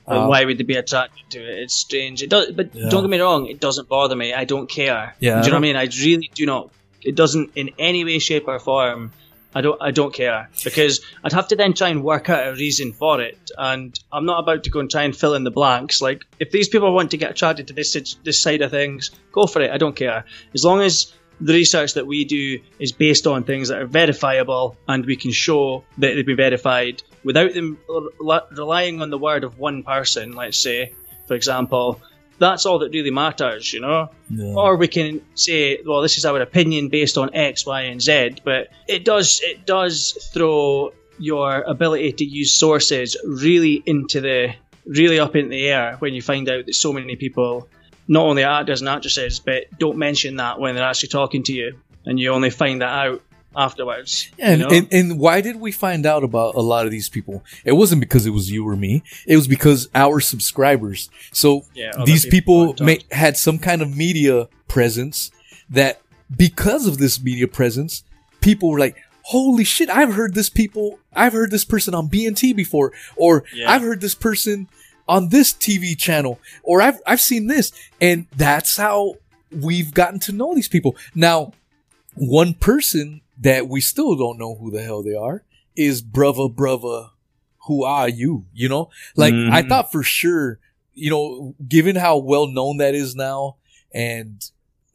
Speaker 1: Um,
Speaker 2: why would they be attracted to it? It's strange. It does, but
Speaker 1: Yeah.
Speaker 2: don't get me wrong. It doesn't bother me. I don't care.
Speaker 1: Yeah,
Speaker 2: do you know what I mean? I really do not. It doesn't in any way, shape, or form. I don't. I don't care because I'd have to then try and work out a reason for it, and I'm not about to go and try and fill in the blanks. Like if these people want to get attracted to this this side of things, go for it. I don't care as long as the research that we do is based on things that are verifiable and we can show that they've been verified without them rel- relying on the word of one person, let's say, for example, that's all that really matters, you know?
Speaker 1: Yeah.
Speaker 2: Or we can say, well, this is our opinion based on X, Y, and Z, but it does it does throw your ability to use sources really into the really up in the air when you find out that so many people not only actors and actresses, but don't mention that when they're actually talking to you, and you only find that out afterwards.
Speaker 1: and,
Speaker 2: you know?
Speaker 1: and and why did we find out about a lot of these people? It wasn't because it was you or me. It was because our subscribers. So
Speaker 2: Yeah,
Speaker 1: these
Speaker 2: people talked.
Speaker 1: had some kind of media presence that because of this media presence, people were like, "Holy shit! I've heard this people. I've heard this person on BNT before, or
Speaker 2: Yeah.
Speaker 1: I've heard this person on this TV channel, or I've I've seen this." And that's how we've gotten to know these people. Now, one person that we still don't know who the hell they are is Brava Brava who are you? You know, like I
Speaker 2: Mhm.
Speaker 1: thought for sure, you know, given how well known that is now and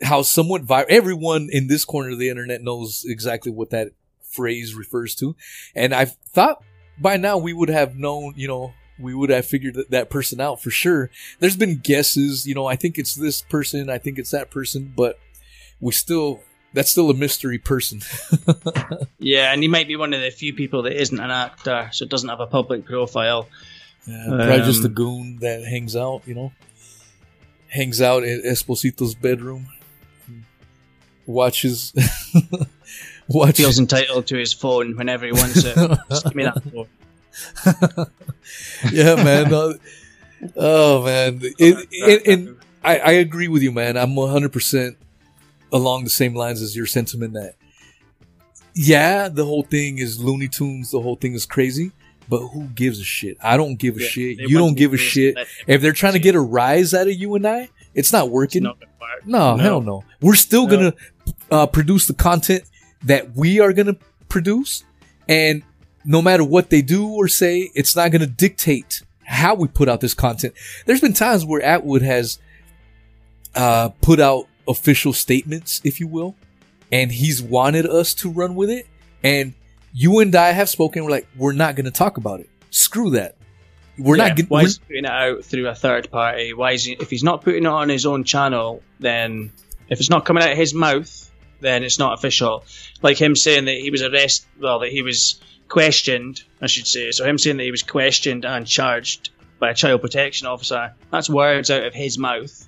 Speaker 1: how somewhat vi- everyone in this corner of the internet knows exactly what that phrase refers to. And I thought by now we would have known, you know, we would have figured that, that person out for sure. There's been guesses, you know, I think it's this person, I think it's that person, but we still, that's still a mystery person. <laughs>
Speaker 2: Yeah, and he might be one of the few people that isn't an actor, so doesn't have a public profile.
Speaker 1: Yeah, probably just a
Speaker 2: Um,
Speaker 1: goon that hangs out, you know, hangs out in Esposito's bedroom, watches, <laughs> watches.
Speaker 2: Feels entitled to his phone whenever he wants it. <laughs> Just give me that phone.
Speaker 1: yeah, man. Uh, oh man, it, it, and I, I agree with you, man. I'm 100 percent along the same lines as your sentiment that yeah, the whole thing is Looney Tunes. The whole thing is crazy. But who gives a shit? I don't give a
Speaker 2: Yeah,
Speaker 1: shit. You don't give a shit. If they're trying to get a rise out of you and I, it's not
Speaker 2: It's
Speaker 1: working.
Speaker 2: not.
Speaker 1: No,
Speaker 2: No.
Speaker 1: hell no. We're still
Speaker 2: No.
Speaker 1: gonna uh, produce the content that we are gonna produce, and no matter what they do or say, it's not gonna dictate how we put out this content. There's been times where Atwood has uh, put out official statements, if you will, and he's wanted us to run with it, and you and I have spoken. We're like, we're not gonna talk about it. Screw that. We're
Speaker 2: Yeah,
Speaker 1: not getting.
Speaker 2: Why is he putting it out through a third party? Why is he? If he's not putting it on his own channel, then if it's not coming out of his mouth, then it's not official. Like him saying that he was arrested, well, that he was questioned, I should say. So him saying that he was questioned and charged by a child protection officer, that's words out of his mouth.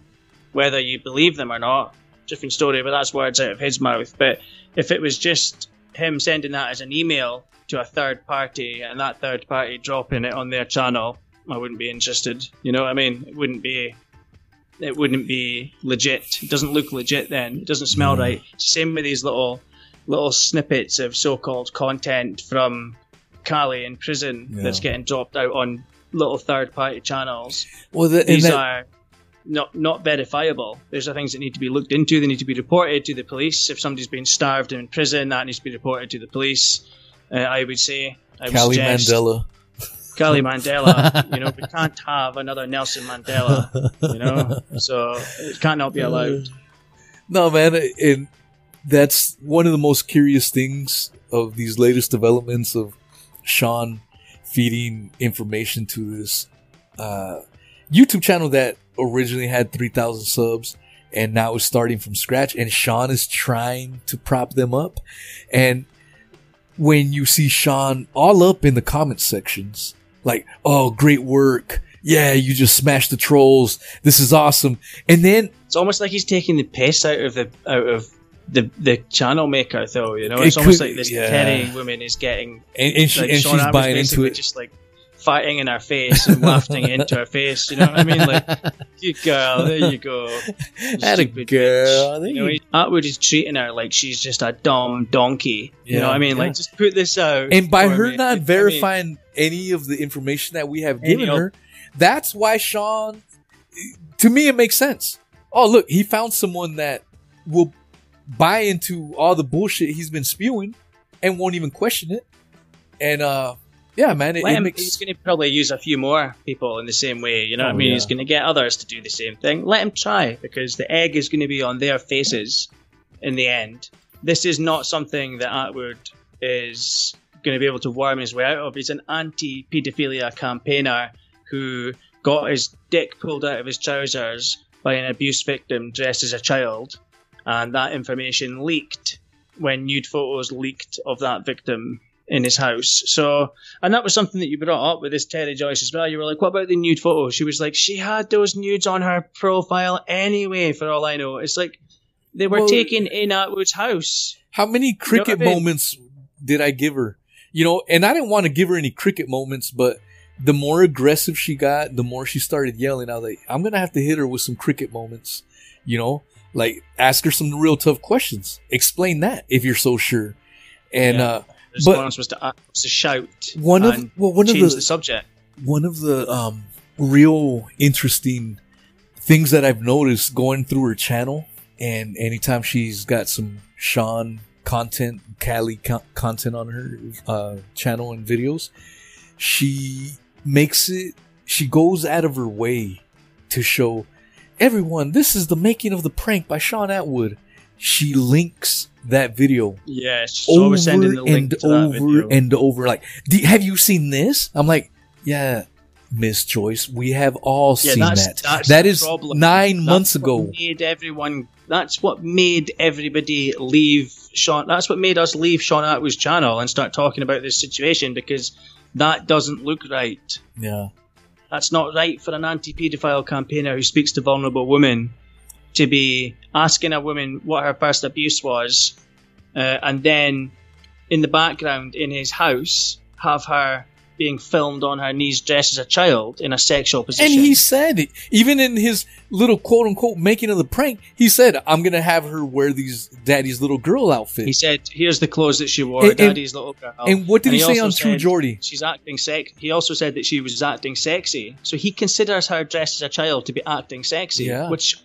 Speaker 2: Whether you believe them or not, different story, but that's words out of his mouth. But if it was just him sending that as an email to a third party and that third party dropping it on their channel, I wouldn't be interested. You know what I mean? It wouldn't be. It wouldn't be legit. It doesn't look legit. Then it doesn't smell
Speaker 1: No.
Speaker 2: right. Same with these little, little snippets of so-called content from Cali in prison
Speaker 1: Yeah.
Speaker 2: that's getting dropped out on little third-party channels.
Speaker 1: well, the,
Speaker 2: These
Speaker 1: that-
Speaker 2: are not not verifiable. These are things that need to be looked into. They need to be reported to the police. If somebody's been starved in prison, that needs to be reported to the police. Uh, I would say. I would
Speaker 1: Cali
Speaker 2: suggest-
Speaker 1: Mandela.
Speaker 2: Cali <laughs> Mandela. you know, we can't have another Nelson Mandela. You know, so it cannot be allowed. <laughs>
Speaker 1: No, man, and that's one of the most curious things of these latest developments of Sean feeding information to this uh, YouTube channel that originally had 3,000 subs and now is starting from scratch. And Sean is trying to prop them up. And when you see Sean all up in the comment sections, like, oh, great work. Yeah, you just smashed the trolls. This is awesome. And then
Speaker 2: It's almost like he's taking the piss out of the out of the the channel maker, though. You know,
Speaker 1: It
Speaker 2: it's almost
Speaker 1: could-
Speaker 2: like this
Speaker 1: yeah.
Speaker 2: Terry woman is getting
Speaker 1: and, and, she,
Speaker 2: like
Speaker 1: and she's buying into it.
Speaker 2: just like fighting in her face and wafting into her face. You know what I mean? Like, you girl, there you go. <laughs>
Speaker 1: Had a
Speaker 2: Stupid
Speaker 1: girl.
Speaker 2: You know, he- Atwood is treating her like she's just a dumb donkey. You know what I mean?
Speaker 1: yeah.
Speaker 2: Like, just put this out.
Speaker 1: and by her
Speaker 2: me.
Speaker 1: not
Speaker 2: I mean,
Speaker 1: verifying any of the information that we have given her, that's why Sean. To me, it makes sense. Oh, look, he found someone that will buy into all the bullshit he's been spewing and won't even question it. And uh, yeah, man, it, it
Speaker 2: him,
Speaker 1: makes
Speaker 2: he's going to probably use a few more people in the same way. You know what
Speaker 1: Oh,
Speaker 2: I mean?
Speaker 1: yeah.
Speaker 2: He's going to get others to do the same thing. Let him try because the egg is going to be on their faces in the end. This is not something that Atwood is going to be able to worm his way out of. He's an anti paedophilia campaigner who got his dick pulled out of his trousers by an abuse victim dressed as a child, and that information leaked when nude photos leaked of that victim in his house. So, and that was something that you brought up with this Terry Joyce as well. You were like, what about the nude photo?" She was like, she had those nudes on her profile anyway, for all I know. It's like they were
Speaker 1: Well-
Speaker 2: taken in Atwood's house.
Speaker 1: How many cricket
Speaker 2: what I mean?
Speaker 1: moments did I give her? You know, and I didn't want to give her any cricket moments, but the more aggressive she got, the more she started yelling. I was like, I'm gonna have to hit her with some cricket moments. You know, like ask her some real tough questions. Explain that if you're so sure. And
Speaker 2: Yeah.
Speaker 1: uh, But-
Speaker 2: was to, uh, to shout
Speaker 1: one of well, one of the,
Speaker 2: the subject.
Speaker 1: one of the um real interesting things that I've noticed going through her channel, and anytime she's got some Sean content, Cali co- content on her uh, channel and videos, she makes it. She goes out of her way to show everyone this is the making of the prank by Sean Atwood. She links that video
Speaker 2: Yeah, always
Speaker 1: over
Speaker 2: sending the link
Speaker 1: and
Speaker 2: to that
Speaker 1: over and over. Like, "Do- have you seen this? I'm like, yeah, Miss Joyce, we have all
Speaker 2: yeah,
Speaker 1: seen
Speaker 2: that's,
Speaker 1: that.
Speaker 2: that's
Speaker 1: that is nine
Speaker 2: That's
Speaker 1: months ago.
Speaker 2: Made everyone. That's what made everybody leave Sean. That's what made us leave Sean Atwood's channel and start talking about this situation because that doesn't look right.
Speaker 1: Yeah,
Speaker 2: That's not right for an anti-paedophile campaigner who speaks to vulnerable women to be asking a woman what her first abuse was, uh, and then in the background in his house have her being filmed on her knees dressed as a child in a sexual position.
Speaker 1: and he said, it. even in his little quote unquote making of the prank, he said, "I'm gonna have her wear these daddy's little girl outfit."
Speaker 2: He said, "Here's the clothes that she wore,
Speaker 1: And- and-
Speaker 2: Daddy's little girl."
Speaker 1: and what did he, say on True Geordie?
Speaker 2: She's acting sex. He also said that she was acting sexy. So he considers her dressed as a child to be acting sexy,
Speaker 1: Yeah.
Speaker 2: which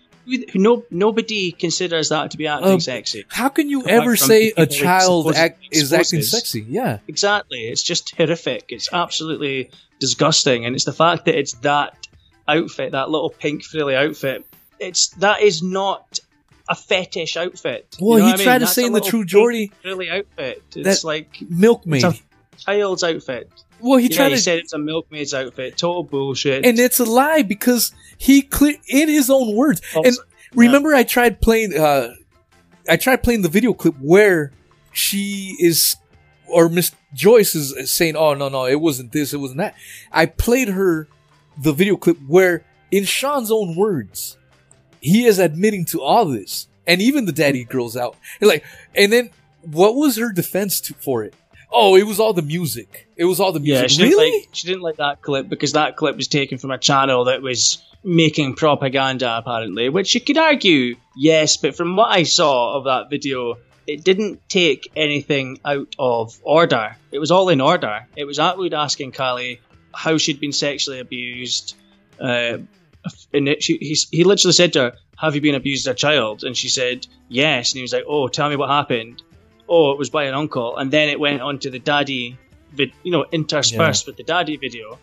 Speaker 2: no nobody considers that to be acting
Speaker 1: Um,
Speaker 2: sexy.
Speaker 1: How can you ever say a child act, is acting sexy? Yeah,
Speaker 2: Exactly. It's just horrific. It's absolutely disgusting, and it's the fact that it's that outfit, that little pink frilly outfit. It's that is not a fetish outfit. You
Speaker 1: Well,
Speaker 2: know
Speaker 1: he
Speaker 2: what I mean?
Speaker 1: tried to
Speaker 2: That's
Speaker 1: say in the True Geordie-
Speaker 2: frilly outfit. It's like
Speaker 1: milkmaid.
Speaker 2: it's a child's outfit.
Speaker 1: Well, he
Speaker 2: yeah,
Speaker 1: tried
Speaker 2: he
Speaker 1: to
Speaker 2: said it's a milkmaid's outfit. Total bullshit.
Speaker 1: and it's a lie because he clear in his own words.
Speaker 2: Also-
Speaker 1: and remember, I tried playing. uh I tried playing the video clip where she is, or Miss Joyce is saying, "Oh no, no, it wasn't this, it wasn't that." I played her the video clip where, in Sean's own words, he is admitting to all this, and even the daddy girls out, and like, and then what was her defense to, for it? Oh, it was all the music. It was all the
Speaker 2: yeah,
Speaker 1: music.
Speaker 2: she didn't,
Speaker 1: really?
Speaker 2: like, she didn't like that clip because that clip was taken from a channel that was making propaganda, apparently. Which you could argue, yes, but from what I saw of that video, it didn't take anything out of order. It was all in order. It was Atwood asking Callie how she'd been sexually abused. Uh, and it, she, he, he literally said to her, Have you been abused as a child? And she said, Yes. And he was like, Oh, tell me what happened. Oh, it was by an uncle. And then it went on to the daddy, vid, you know, interspersed with the daddy video.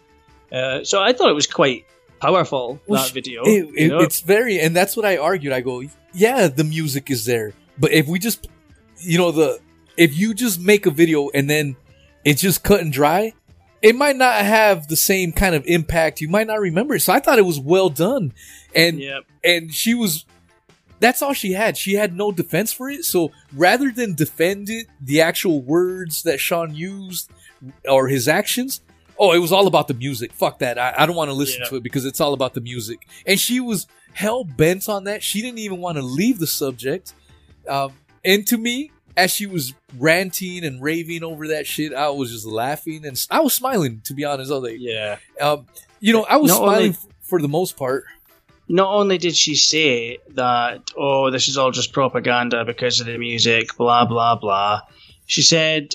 Speaker 2: Uh, so I thought it was quite powerful,
Speaker 1: Well,
Speaker 2: that video.
Speaker 1: It,
Speaker 2: you
Speaker 1: it-
Speaker 2: know?
Speaker 1: it's very, and that's what I argued. I go, yeah, the music is there, but if we just, you know, the if you just make a video and then it's just cut and dry, it might not have the same kind of impact. You might not remember it. So I thought it was well done, and
Speaker 2: yeah.
Speaker 1: and she was. That's all she had. She had no defense for it. So rather than defend it, the actual words that Sean used or his actions, oh, it was all about the music. Fuck that. I, I don't want to listen
Speaker 2: Yeah.
Speaker 1: to it because it's all about the music. And she was hell bent on that. She didn't even want to leave the subject. Um, and to me, as she was ranting and raving over that shit, I was just laughing and I was smiling. To be honest, I was like,
Speaker 2: Yeah.
Speaker 1: um, you know, I was
Speaker 2: Not
Speaker 1: smiling
Speaker 2: only-
Speaker 1: f- for the most part.
Speaker 2: Not only did she say that, oh, this is all just propaganda because of the music, blah, blah, blah, she said,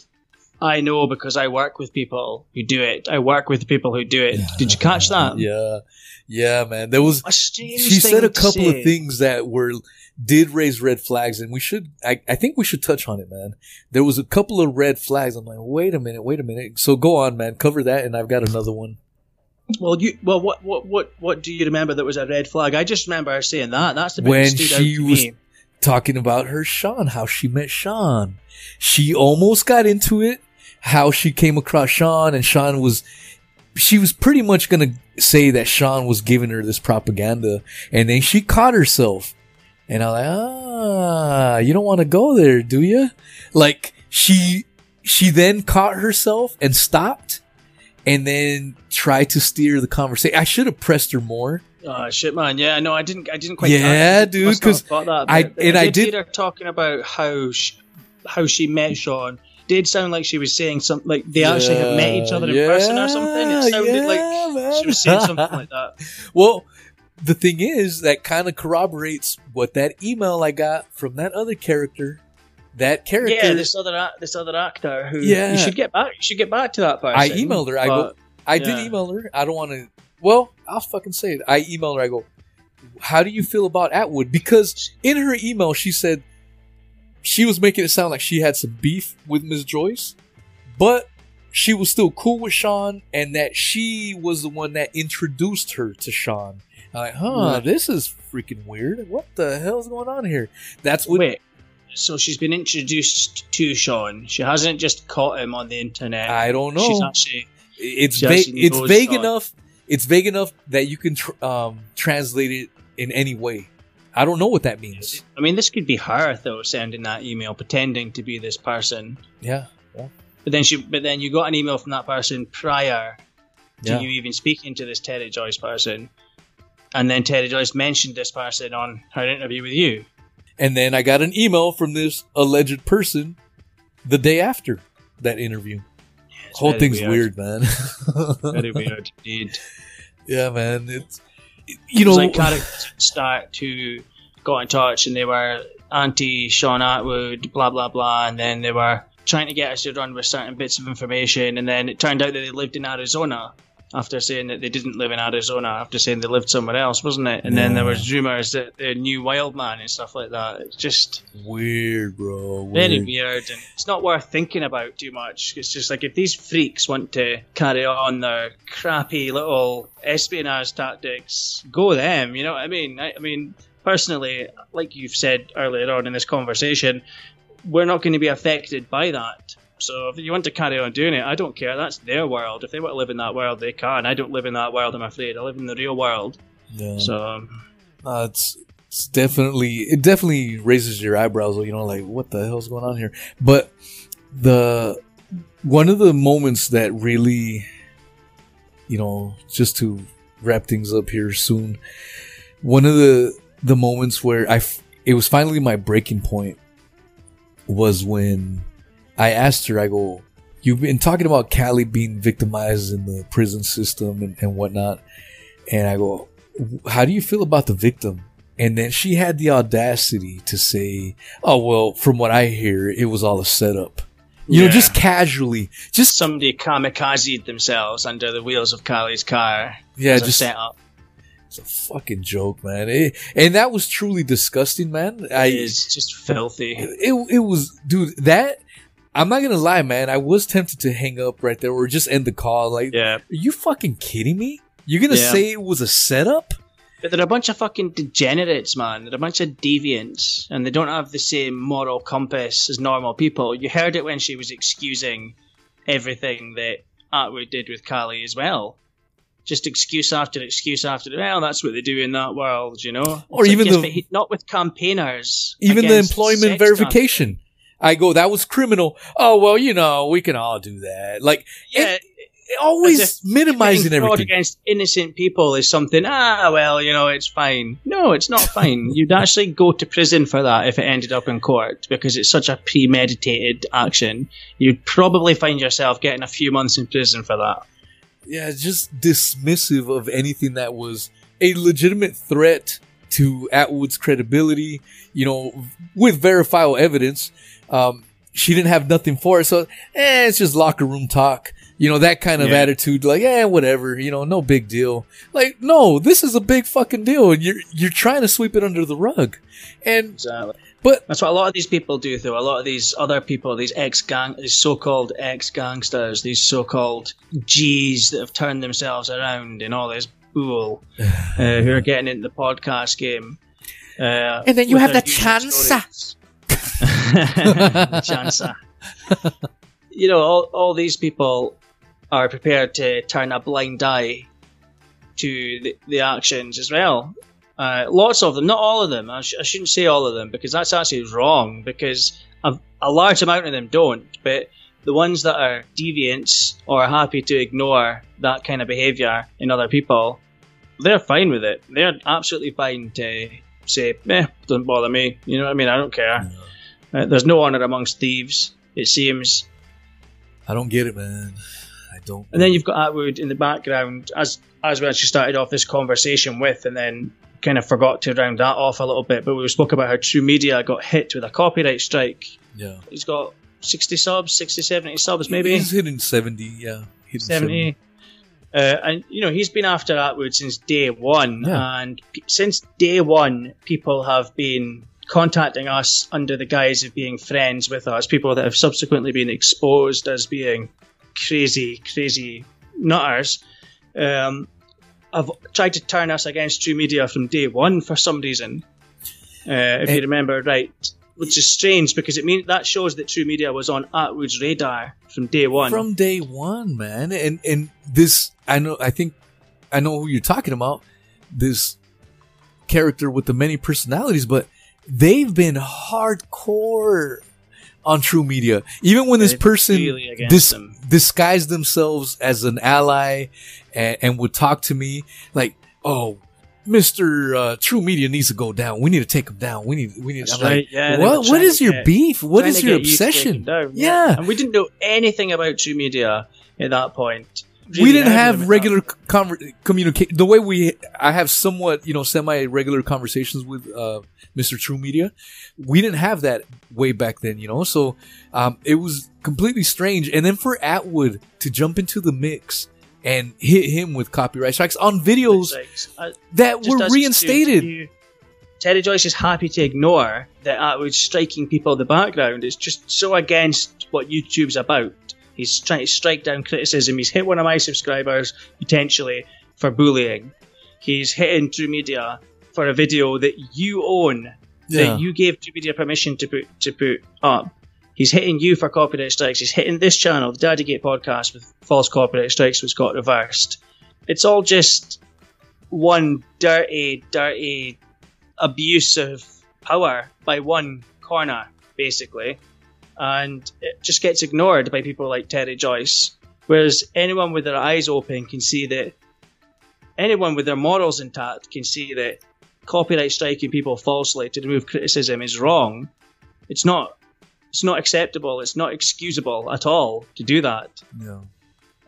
Speaker 2: I know because I work with people who do it. I work with people who do it. Did you catch that?
Speaker 1: Yeah, yeah, man. There was
Speaker 2: A
Speaker 1: she said a couple
Speaker 2: say.
Speaker 1: of things that were did raise red flags, and we should. I, I think we should touch on it, man. There was a couple of red flags. I'm like, wait a minute, wait a minute. So go on, man. Cover that, and I've got another one.
Speaker 2: Well, you well, what what what what do you remember that was a red flag? I just remember her saying that. That's the bit
Speaker 1: When
Speaker 2: that
Speaker 1: she was
Speaker 2: me.
Speaker 1: talking about her Sean, how she met Sean. She almost got into it. How she came across Sean, and Sean was. She was pretty much gonna say that Sean was giving her this propaganda, and then she caught herself. And I'm like, ah, you don't want to go there, do you? Like she, she then caught herself and stopped, and then try to steer the conversation. I should have pressed her more.
Speaker 2: Oh shit, man! Yeah, no, I didn't. I didn't quite.
Speaker 1: Yeah,
Speaker 2: I
Speaker 1: dude,
Speaker 2: must not
Speaker 1: 'cause
Speaker 2: have thought that,
Speaker 1: I-
Speaker 2: but uh,
Speaker 1: and I did-
Speaker 2: hear her talking about how she, how she met Sean. Did sound like she was saying something like they actually had met each other in person or something. It sounded
Speaker 1: yeah,
Speaker 2: like
Speaker 1: man.
Speaker 2: she was saying something like that. <laughs>
Speaker 1: Well, the thing is, that kind of corroborates what that email I got from that other character. That character,
Speaker 2: Yeah, this other this other actor who
Speaker 1: Yeah.
Speaker 2: you should get back. You should get back to that person.
Speaker 1: I emailed her. I go, I did email her. I don't want to. Well, I'll fucking say it. I emailed her. I go, how do you feel about Atwood? Because in her email, she said she was making it sound like she had some beef with Ms. Joyce, but she was still cool with Sean and that she was the one that introduced her to Sean. I'm like, huh,
Speaker 2: Yeah.
Speaker 1: this is freaking weird. What the hell's going on here? That's what
Speaker 2: Wait, so she's been introduced to Sean. She hasn't just caught him on the internet.
Speaker 1: I don't know.
Speaker 2: She's actually
Speaker 1: It's
Speaker 2: actually
Speaker 1: It's vague
Speaker 2: Sean.
Speaker 1: enough. It's vague enough that you can tr- um, translate it in any way. I don't know what that means.
Speaker 2: I mean, this could be her though, sending that email, pretending to be this person.
Speaker 1: Yeah, yeah,
Speaker 2: But then she, but then you got an email from that person prior to
Speaker 1: yeah.
Speaker 2: you even speaking to this Terry Joyce person, and then Terry Joyce mentioned this person on her interview with you.
Speaker 1: And then I got an email from this alleged person the day after that interview.
Speaker 2: It's
Speaker 1: Whole thing's weird, man.
Speaker 2: Very <laughs> weird indeed.
Speaker 1: yeah, man. It's you know,
Speaker 2: like characters start to got in touch and they were anti Sean Atwood, blah blah blah, and then they were trying to get us to run with certain bits of information, and then it turned out that they lived in Arizona after saying that they didn't live in Arizona, after saying they lived somewhere else, wasn't it? And then there
Speaker 1: Yeah.
Speaker 2: was rumors that they knew Wildman and stuff like that. It's just
Speaker 1: weird, bro. Weird.
Speaker 2: very weird, and it's not worth thinking about too much. It's just like if these freaks want to carry on their crappy little espionage tactics, go them. You know what I mean? I, I mean, personally, like you've said earlier on in this conversation, we're not going to be affected by that. So if you want to carry on doing it, I don't care. That's their world. If they want to live in that world, they can. I don't live in that world. I'm afraid. I live in the real world.
Speaker 1: Yeah.
Speaker 2: So
Speaker 1: Uh, it's it's definitely it definitely raises your eyebrows. You know, like what the hell's going on here? But the one of the moments that really, you know, just to wrap things up here soon, one of the the moments where I f- it was finally my breaking point was when I asked her. I go, "You've been talking about Callie being victimized in the prison system and, and whatnot," and I go, how do you feel about the victim? And then she had the audacity to say, "Oh well, from what I hear, it was all a setup." You know, just casually, just
Speaker 2: somebody kamikazed themselves under the wheels of Kylie's car.
Speaker 1: yeah, just
Speaker 2: setup.
Speaker 1: it's a fucking joke, man. It- and that was truly disgusting, man. I
Speaker 2: is just filthy.
Speaker 1: it it was, dude. That I'm not gonna lie, man. I was tempted to hang up right there or just end the call. Like,
Speaker 2: Yeah,
Speaker 1: are you fucking kidding me? You're gonna
Speaker 2: Yeah.
Speaker 1: say it was a setup?
Speaker 2: but they're a bunch of fucking degenerates, man. They're a bunch of deviants, and they don't have the same moral compass as normal people. You heard it when she was excusing everything that Atwood did with Callie as well. Just excuse after excuse after. Well, that's what they do in that world, you know.
Speaker 1: Or
Speaker 2: It's
Speaker 1: even
Speaker 2: yes,
Speaker 1: the-
Speaker 2: but he- not with campaigners.
Speaker 1: even the employment
Speaker 2: sex
Speaker 1: verification. I go, that was criminal. Oh well, you know, we can all do that. Like.
Speaker 2: Yeah,
Speaker 1: it always minimizing everything.
Speaker 2: against innocent people is something. Ah, well, you know, it's fine. No, it's not fine. <laughs> You'd actually go to prison for that if it ended up in court because it's such a premeditated action. You'd probably find yourself getting a few months in prison for that.
Speaker 1: Yeah, just dismissive of anything that was a legitimate threat to Atwood's credibility. You know, with verifiable evidence. Um, she didn't have nothing for it, so eh, it's just locker room talk. You know that kind of
Speaker 2: Yeah.
Speaker 1: attitude, like eh, whatever. You know, no big deal. Like, no, this is a big fucking deal, and you're you're trying to sweep it under the rug. And
Speaker 2: Exactly.
Speaker 1: but
Speaker 2: That's what a lot of these people do, though. A lot of these other people, these ex gang, these so-called ex gangsters, these so-called G's that have turned themselves around and all this bull, uh, who are getting into the podcast game. Uh,
Speaker 1: And then you have the
Speaker 2: usual
Speaker 1: chancer.
Speaker 2: stories. <laughs> The chancer. You know, all, all these people are prepared to turn a blind eye to the, the actions as well. Uh, lots of them, not all of them. I, sh- I shouldn't say all of them because that's actually wrong. Because a, a large amount of them don't. But the ones that are deviants or are happy to ignore that kind of behaviour in other people, they're fine with it. They're absolutely fine to say, "Eh, doesn't bother me." You know what I mean? I don't care. Uh, there's no honour amongst thieves. It seems.
Speaker 1: I don't get it, man. I don't.
Speaker 2: And then you've got Atwood in the background, as as we actually started off this conversation with, and then kind of forgot to round that off a little bit. But we spoke about how True Media got hit with a copyright strike.
Speaker 1: yeah.
Speaker 2: He's got 60 subs, 60, 70 subs, maybe
Speaker 1: He's hitting 70, yeah. Hitting
Speaker 2: 70. Uh, and you know he's been after Atwood since day one,
Speaker 1: Yeah.
Speaker 2: and p- since day one, people have been contacting us under the guise of being friends with us. People that have subsequently been exposed as being crazy, crazy nutters, um, have tried to turn us against True Media from day one for some reason. Uh, if you remember right, which is strange because it means that shows that True Media was on Atwood's radar from day one.
Speaker 1: From day one, man. And and this I know I think I know who you're talking about. This character with the many personalities, but they've been hardcore on True Media. Even when this person
Speaker 2: really
Speaker 1: dis-
Speaker 2: them.
Speaker 1: disguised themselves as an ally and, and would talk to me like, "Oh, Mister uh, True Media needs to go down. We need to take him down. We need. We need."
Speaker 2: That's
Speaker 1: I'm like,
Speaker 2: yeah,
Speaker 1: what? What is your
Speaker 2: get-
Speaker 1: beef? What is your
Speaker 2: get you
Speaker 1: obsession? yeah.
Speaker 2: and we didn't know anything about True Media at that point.
Speaker 1: We didn't
Speaker 2: early
Speaker 1: have regular conver- communication the way we i have somewhat you know semi regular conversations with uh mr true media. We didn't have that way back then you know? So um it was completely strange. And then for atwood to jump into the mix and hit him with copyright strikes on videos
Speaker 2: Like, uh,
Speaker 1: that were reinstated.
Speaker 2: you- Terry Joyce is happy to ignore that Atwood's striking people in the background. It's just so against what YouTube's about. He's trying to strike down criticism. He's hit one of my subscribers potentially for bullying. He's hitting True Media for a video that you own,
Speaker 1: Yeah.
Speaker 2: that you gave True Media permission to put to put up. He's hitting you for copyright strikes. He's hitting this channel, the Daddygate podcast, with false copyright strikes, which got reversed. It's all just one dirty, dirty abuse of power by one corner, basically. And it just gets ignored by people like Terry Joyce. Whereas anyone with their eyes open can see that, anyone with their morals intact can see that copyright striking people falsely to remove criticism is wrong. It's not. It's not acceptable. It's not excusable at all to do that.
Speaker 1: yeah.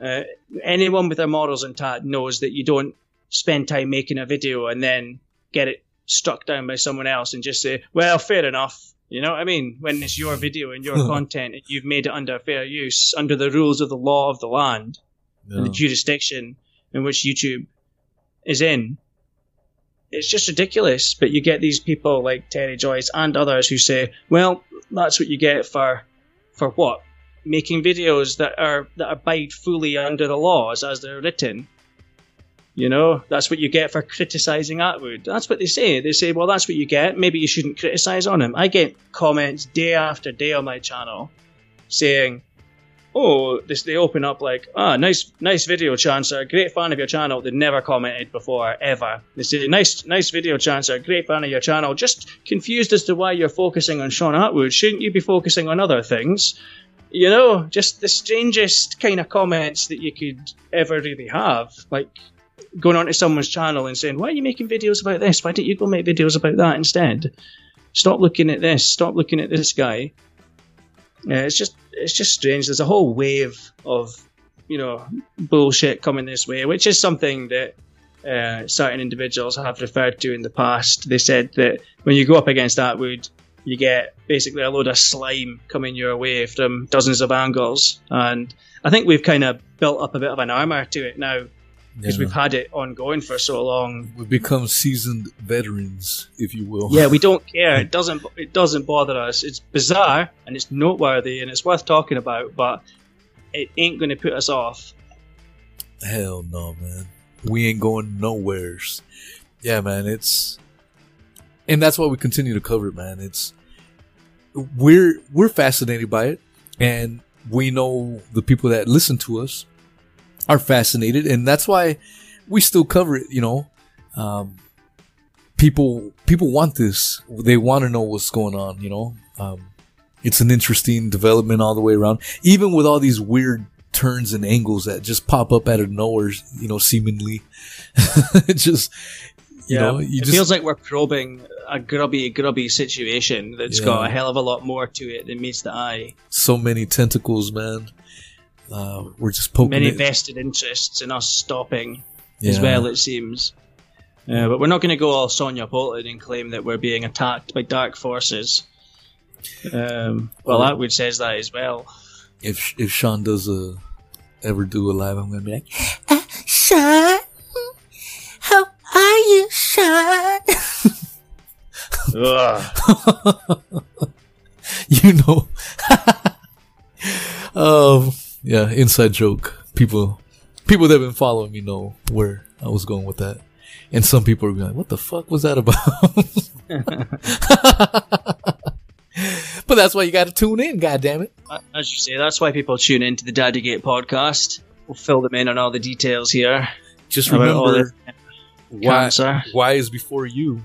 Speaker 2: Uh, anyone with their morals intact knows that you don't spend time making a video and then get it struck down by someone else and just say, well, fair enough. You know what I mean? When it's your <laughs> video and your content and you've made it under fair use, under the rules of the law of the land and the jurisdiction in which YouTube is in. It's just ridiculous. But you get these people like Terry Joyce and others who say, well, that's what you get for, for what? Making videos that are, that abide fully under the laws as they're written. You know, that's what you get for criticizing Atwood. That's what they say. They say, well, that's what you get. Maybe you shouldn't criticize on him. I get comments day after day on my channel saying, oh, this they open up like, ah, nice, nice video, Chancer. Great fan of your channel. They never commented before ever. They say, nice, nice video, Chancer. Great fan of your channel. Just confused as to why you're focusing on Sean Atwood. Shouldn't you be focusing on other things? You know, just the strangest kind of comments that you could ever really have. Like going onto someone's channel and saying, "Why are you making videos about this? Why don't you go make videos about that instead? Stop looking at this. Stop looking at this guy." It's just it's just strange. There's a whole wave of you know bullshit coming this way, which is something that uh, certain individuals have referred to in the past. They said that when you go up against Atwood, you get basically a load of slime coming your way from dozens of angles, and I think we've kind of built up a bit of an armor to it now because
Speaker 1: Yeah.
Speaker 2: we've had it ongoing for so long.
Speaker 1: We've become seasoned veterans, if you will.
Speaker 2: Yeah, we <laughs> don't care. It doesn't. It doesn't bother us. It's bizarre and it's noteworthy and it's worth talking about, but it ain't going to put us off.
Speaker 1: Hell no, man. We ain't going nowheres. Yeah, man. It's and that's why we continue to cover it, man. It's we're we're fascinated by it, and we know the people that listen to us are fascinated, and that's why we still cover it. You know, um, people people want this. They want to know what's going on. You know, um, it's an interesting development all the way around, even with all these weird turns and angles that just pop up out of nowhere. You know, seemingly, it <laughs> just you know you
Speaker 2: it
Speaker 1: just
Speaker 2: feels like we're probing a grubby, grubby situation that's
Speaker 1: Yeah.
Speaker 2: got a hell of a lot more to it than meets the eye.
Speaker 1: so many tentacles, man. Uh, we're just poking
Speaker 2: Many
Speaker 1: it.
Speaker 2: vested interests in us stopping as well, it seems. Uh, but we're not going to go all Sonia Poulton and claim that we're being attacked by dark forces. Um, well. Atwood says that as well.
Speaker 1: If if Sean does a ever do a live, I'm gonna be like,
Speaker 3: Sean, how are you, Sean? <laughs>
Speaker 1: You know. <laughs> um. Yeah, inside joke. People, people that have been following me know where I was going with that. And some people are like, what the fuck was that about? <laughs> but that's why you got to tune in, God damn it.
Speaker 2: As you say, that's why people tune into the Daddy Gate podcast. We'll fill them in on all the details here.
Speaker 1: Just remember why, why is before you.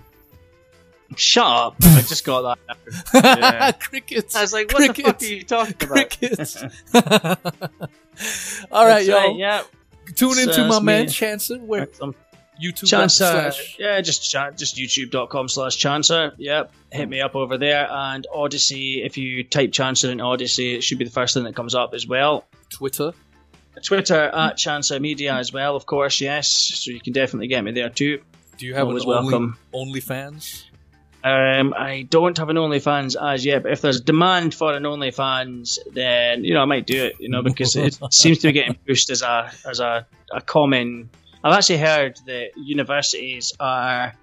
Speaker 2: Shut up! <laughs> I just got that. Yeah. <laughs>
Speaker 1: Crickets.
Speaker 2: I was like, what the fuck are you talking about?
Speaker 1: Crickets. <laughs> All right,
Speaker 2: That's
Speaker 1: y'all.
Speaker 2: right, yeah.
Speaker 1: Tune
Speaker 2: So
Speaker 1: into my man
Speaker 2: me.
Speaker 1: Chancer. Where
Speaker 2: Um,
Speaker 1: YouTube
Speaker 2: Chancer,
Speaker 1: slash
Speaker 2: yeah, just chan- just youtube.com slash Chancer. Yep, hit me up over there. And Odysee, if you type Chancer in Odysee, it should be the first thing that comes up as well.
Speaker 1: Twitter.
Speaker 2: Twitter at Chancer Media as well, of course, yes. So you can definitely get me there too.
Speaker 1: Do you have
Speaker 2: Always
Speaker 1: an only,
Speaker 2: welcome.
Speaker 1: OnlyFans?
Speaker 2: Um, I don't have an OnlyFans as yet, but if there's demand for an OnlyFans, then you know I might do it. You know because it <laughs> seems to be getting pushed as a as a, a common. I've actually heard that universities are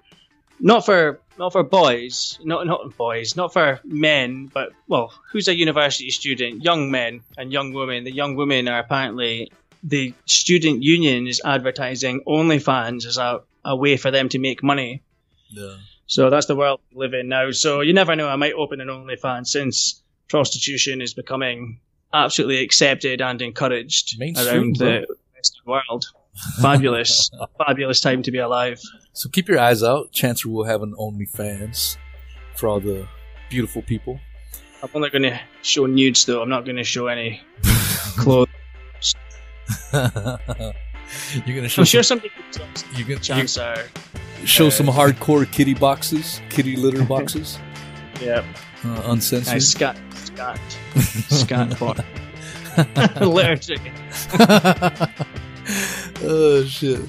Speaker 2: not for not for boys, not not boys, not for men, but well, who's a university student? Young men and young women. The young women are apparently the student union is advertising OnlyFans as a, a way for them to make money.
Speaker 1: Yeah.
Speaker 2: So that's the world we live in now. So you never know. I might open an OnlyFans since prostitution is becoming absolutely accepted and encouraged
Speaker 1: Mainstream,
Speaker 2: around
Speaker 1: bro.
Speaker 2: the Western world. Fabulous, <laughs> fabulous time to be alive.
Speaker 1: So keep your eyes out. Chancer will have an OnlyFans for all the beautiful people.
Speaker 2: I'm only going to show nudes though. I'm not going to show any <laughs> clothes. <laughs>
Speaker 1: You're gonna show
Speaker 2: I'm sure
Speaker 1: some,
Speaker 2: some people
Speaker 1: you can
Speaker 2: chance are.
Speaker 1: you show some hardcore kitty boxes, kitty litter <laughs> boxes,
Speaker 2: Yeah,
Speaker 1: uh, uncensored.
Speaker 2: I scat, Scott. scat for literally.
Speaker 1: oh shit!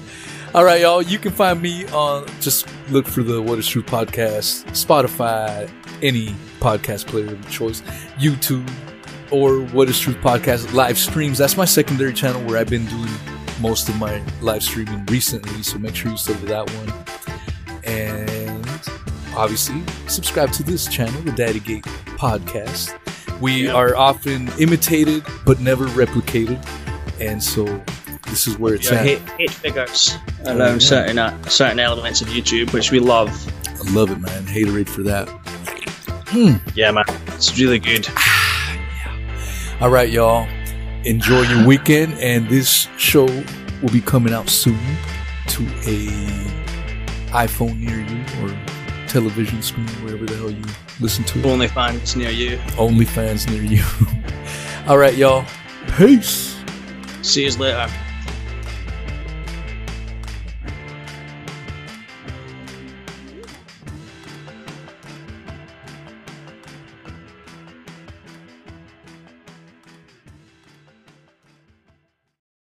Speaker 1: All right, y'all. You can find me on just look for the What Is True podcast, Spotify, any podcast player of choice, YouTube, or What Is True podcast live streams. That's my secondary channel where I've been doing most of my live streaming recently. So make sure you sub to that one, and obviously subscribe to this channel, the Daddy Gate podcast. We
Speaker 2: Yep.
Speaker 1: are often imitated but never replicated, and so this is where it's
Speaker 2: Yeah,
Speaker 1: at.
Speaker 2: hate, hate figures around
Speaker 1: yeah.
Speaker 2: certain uh, certain elements of YouTube, which we love.
Speaker 1: I love it, man. Haterade for that.
Speaker 2: Yeah, man, it's really good.
Speaker 1: All right, y'all. Enjoy your weekend, and this show will be coming out soon to a iPhone near you or television screen, wherever the hell you listen to it.
Speaker 2: Only fans near you.
Speaker 1: Only fans near you. <laughs> All right, y'all. Peace.
Speaker 2: See you later.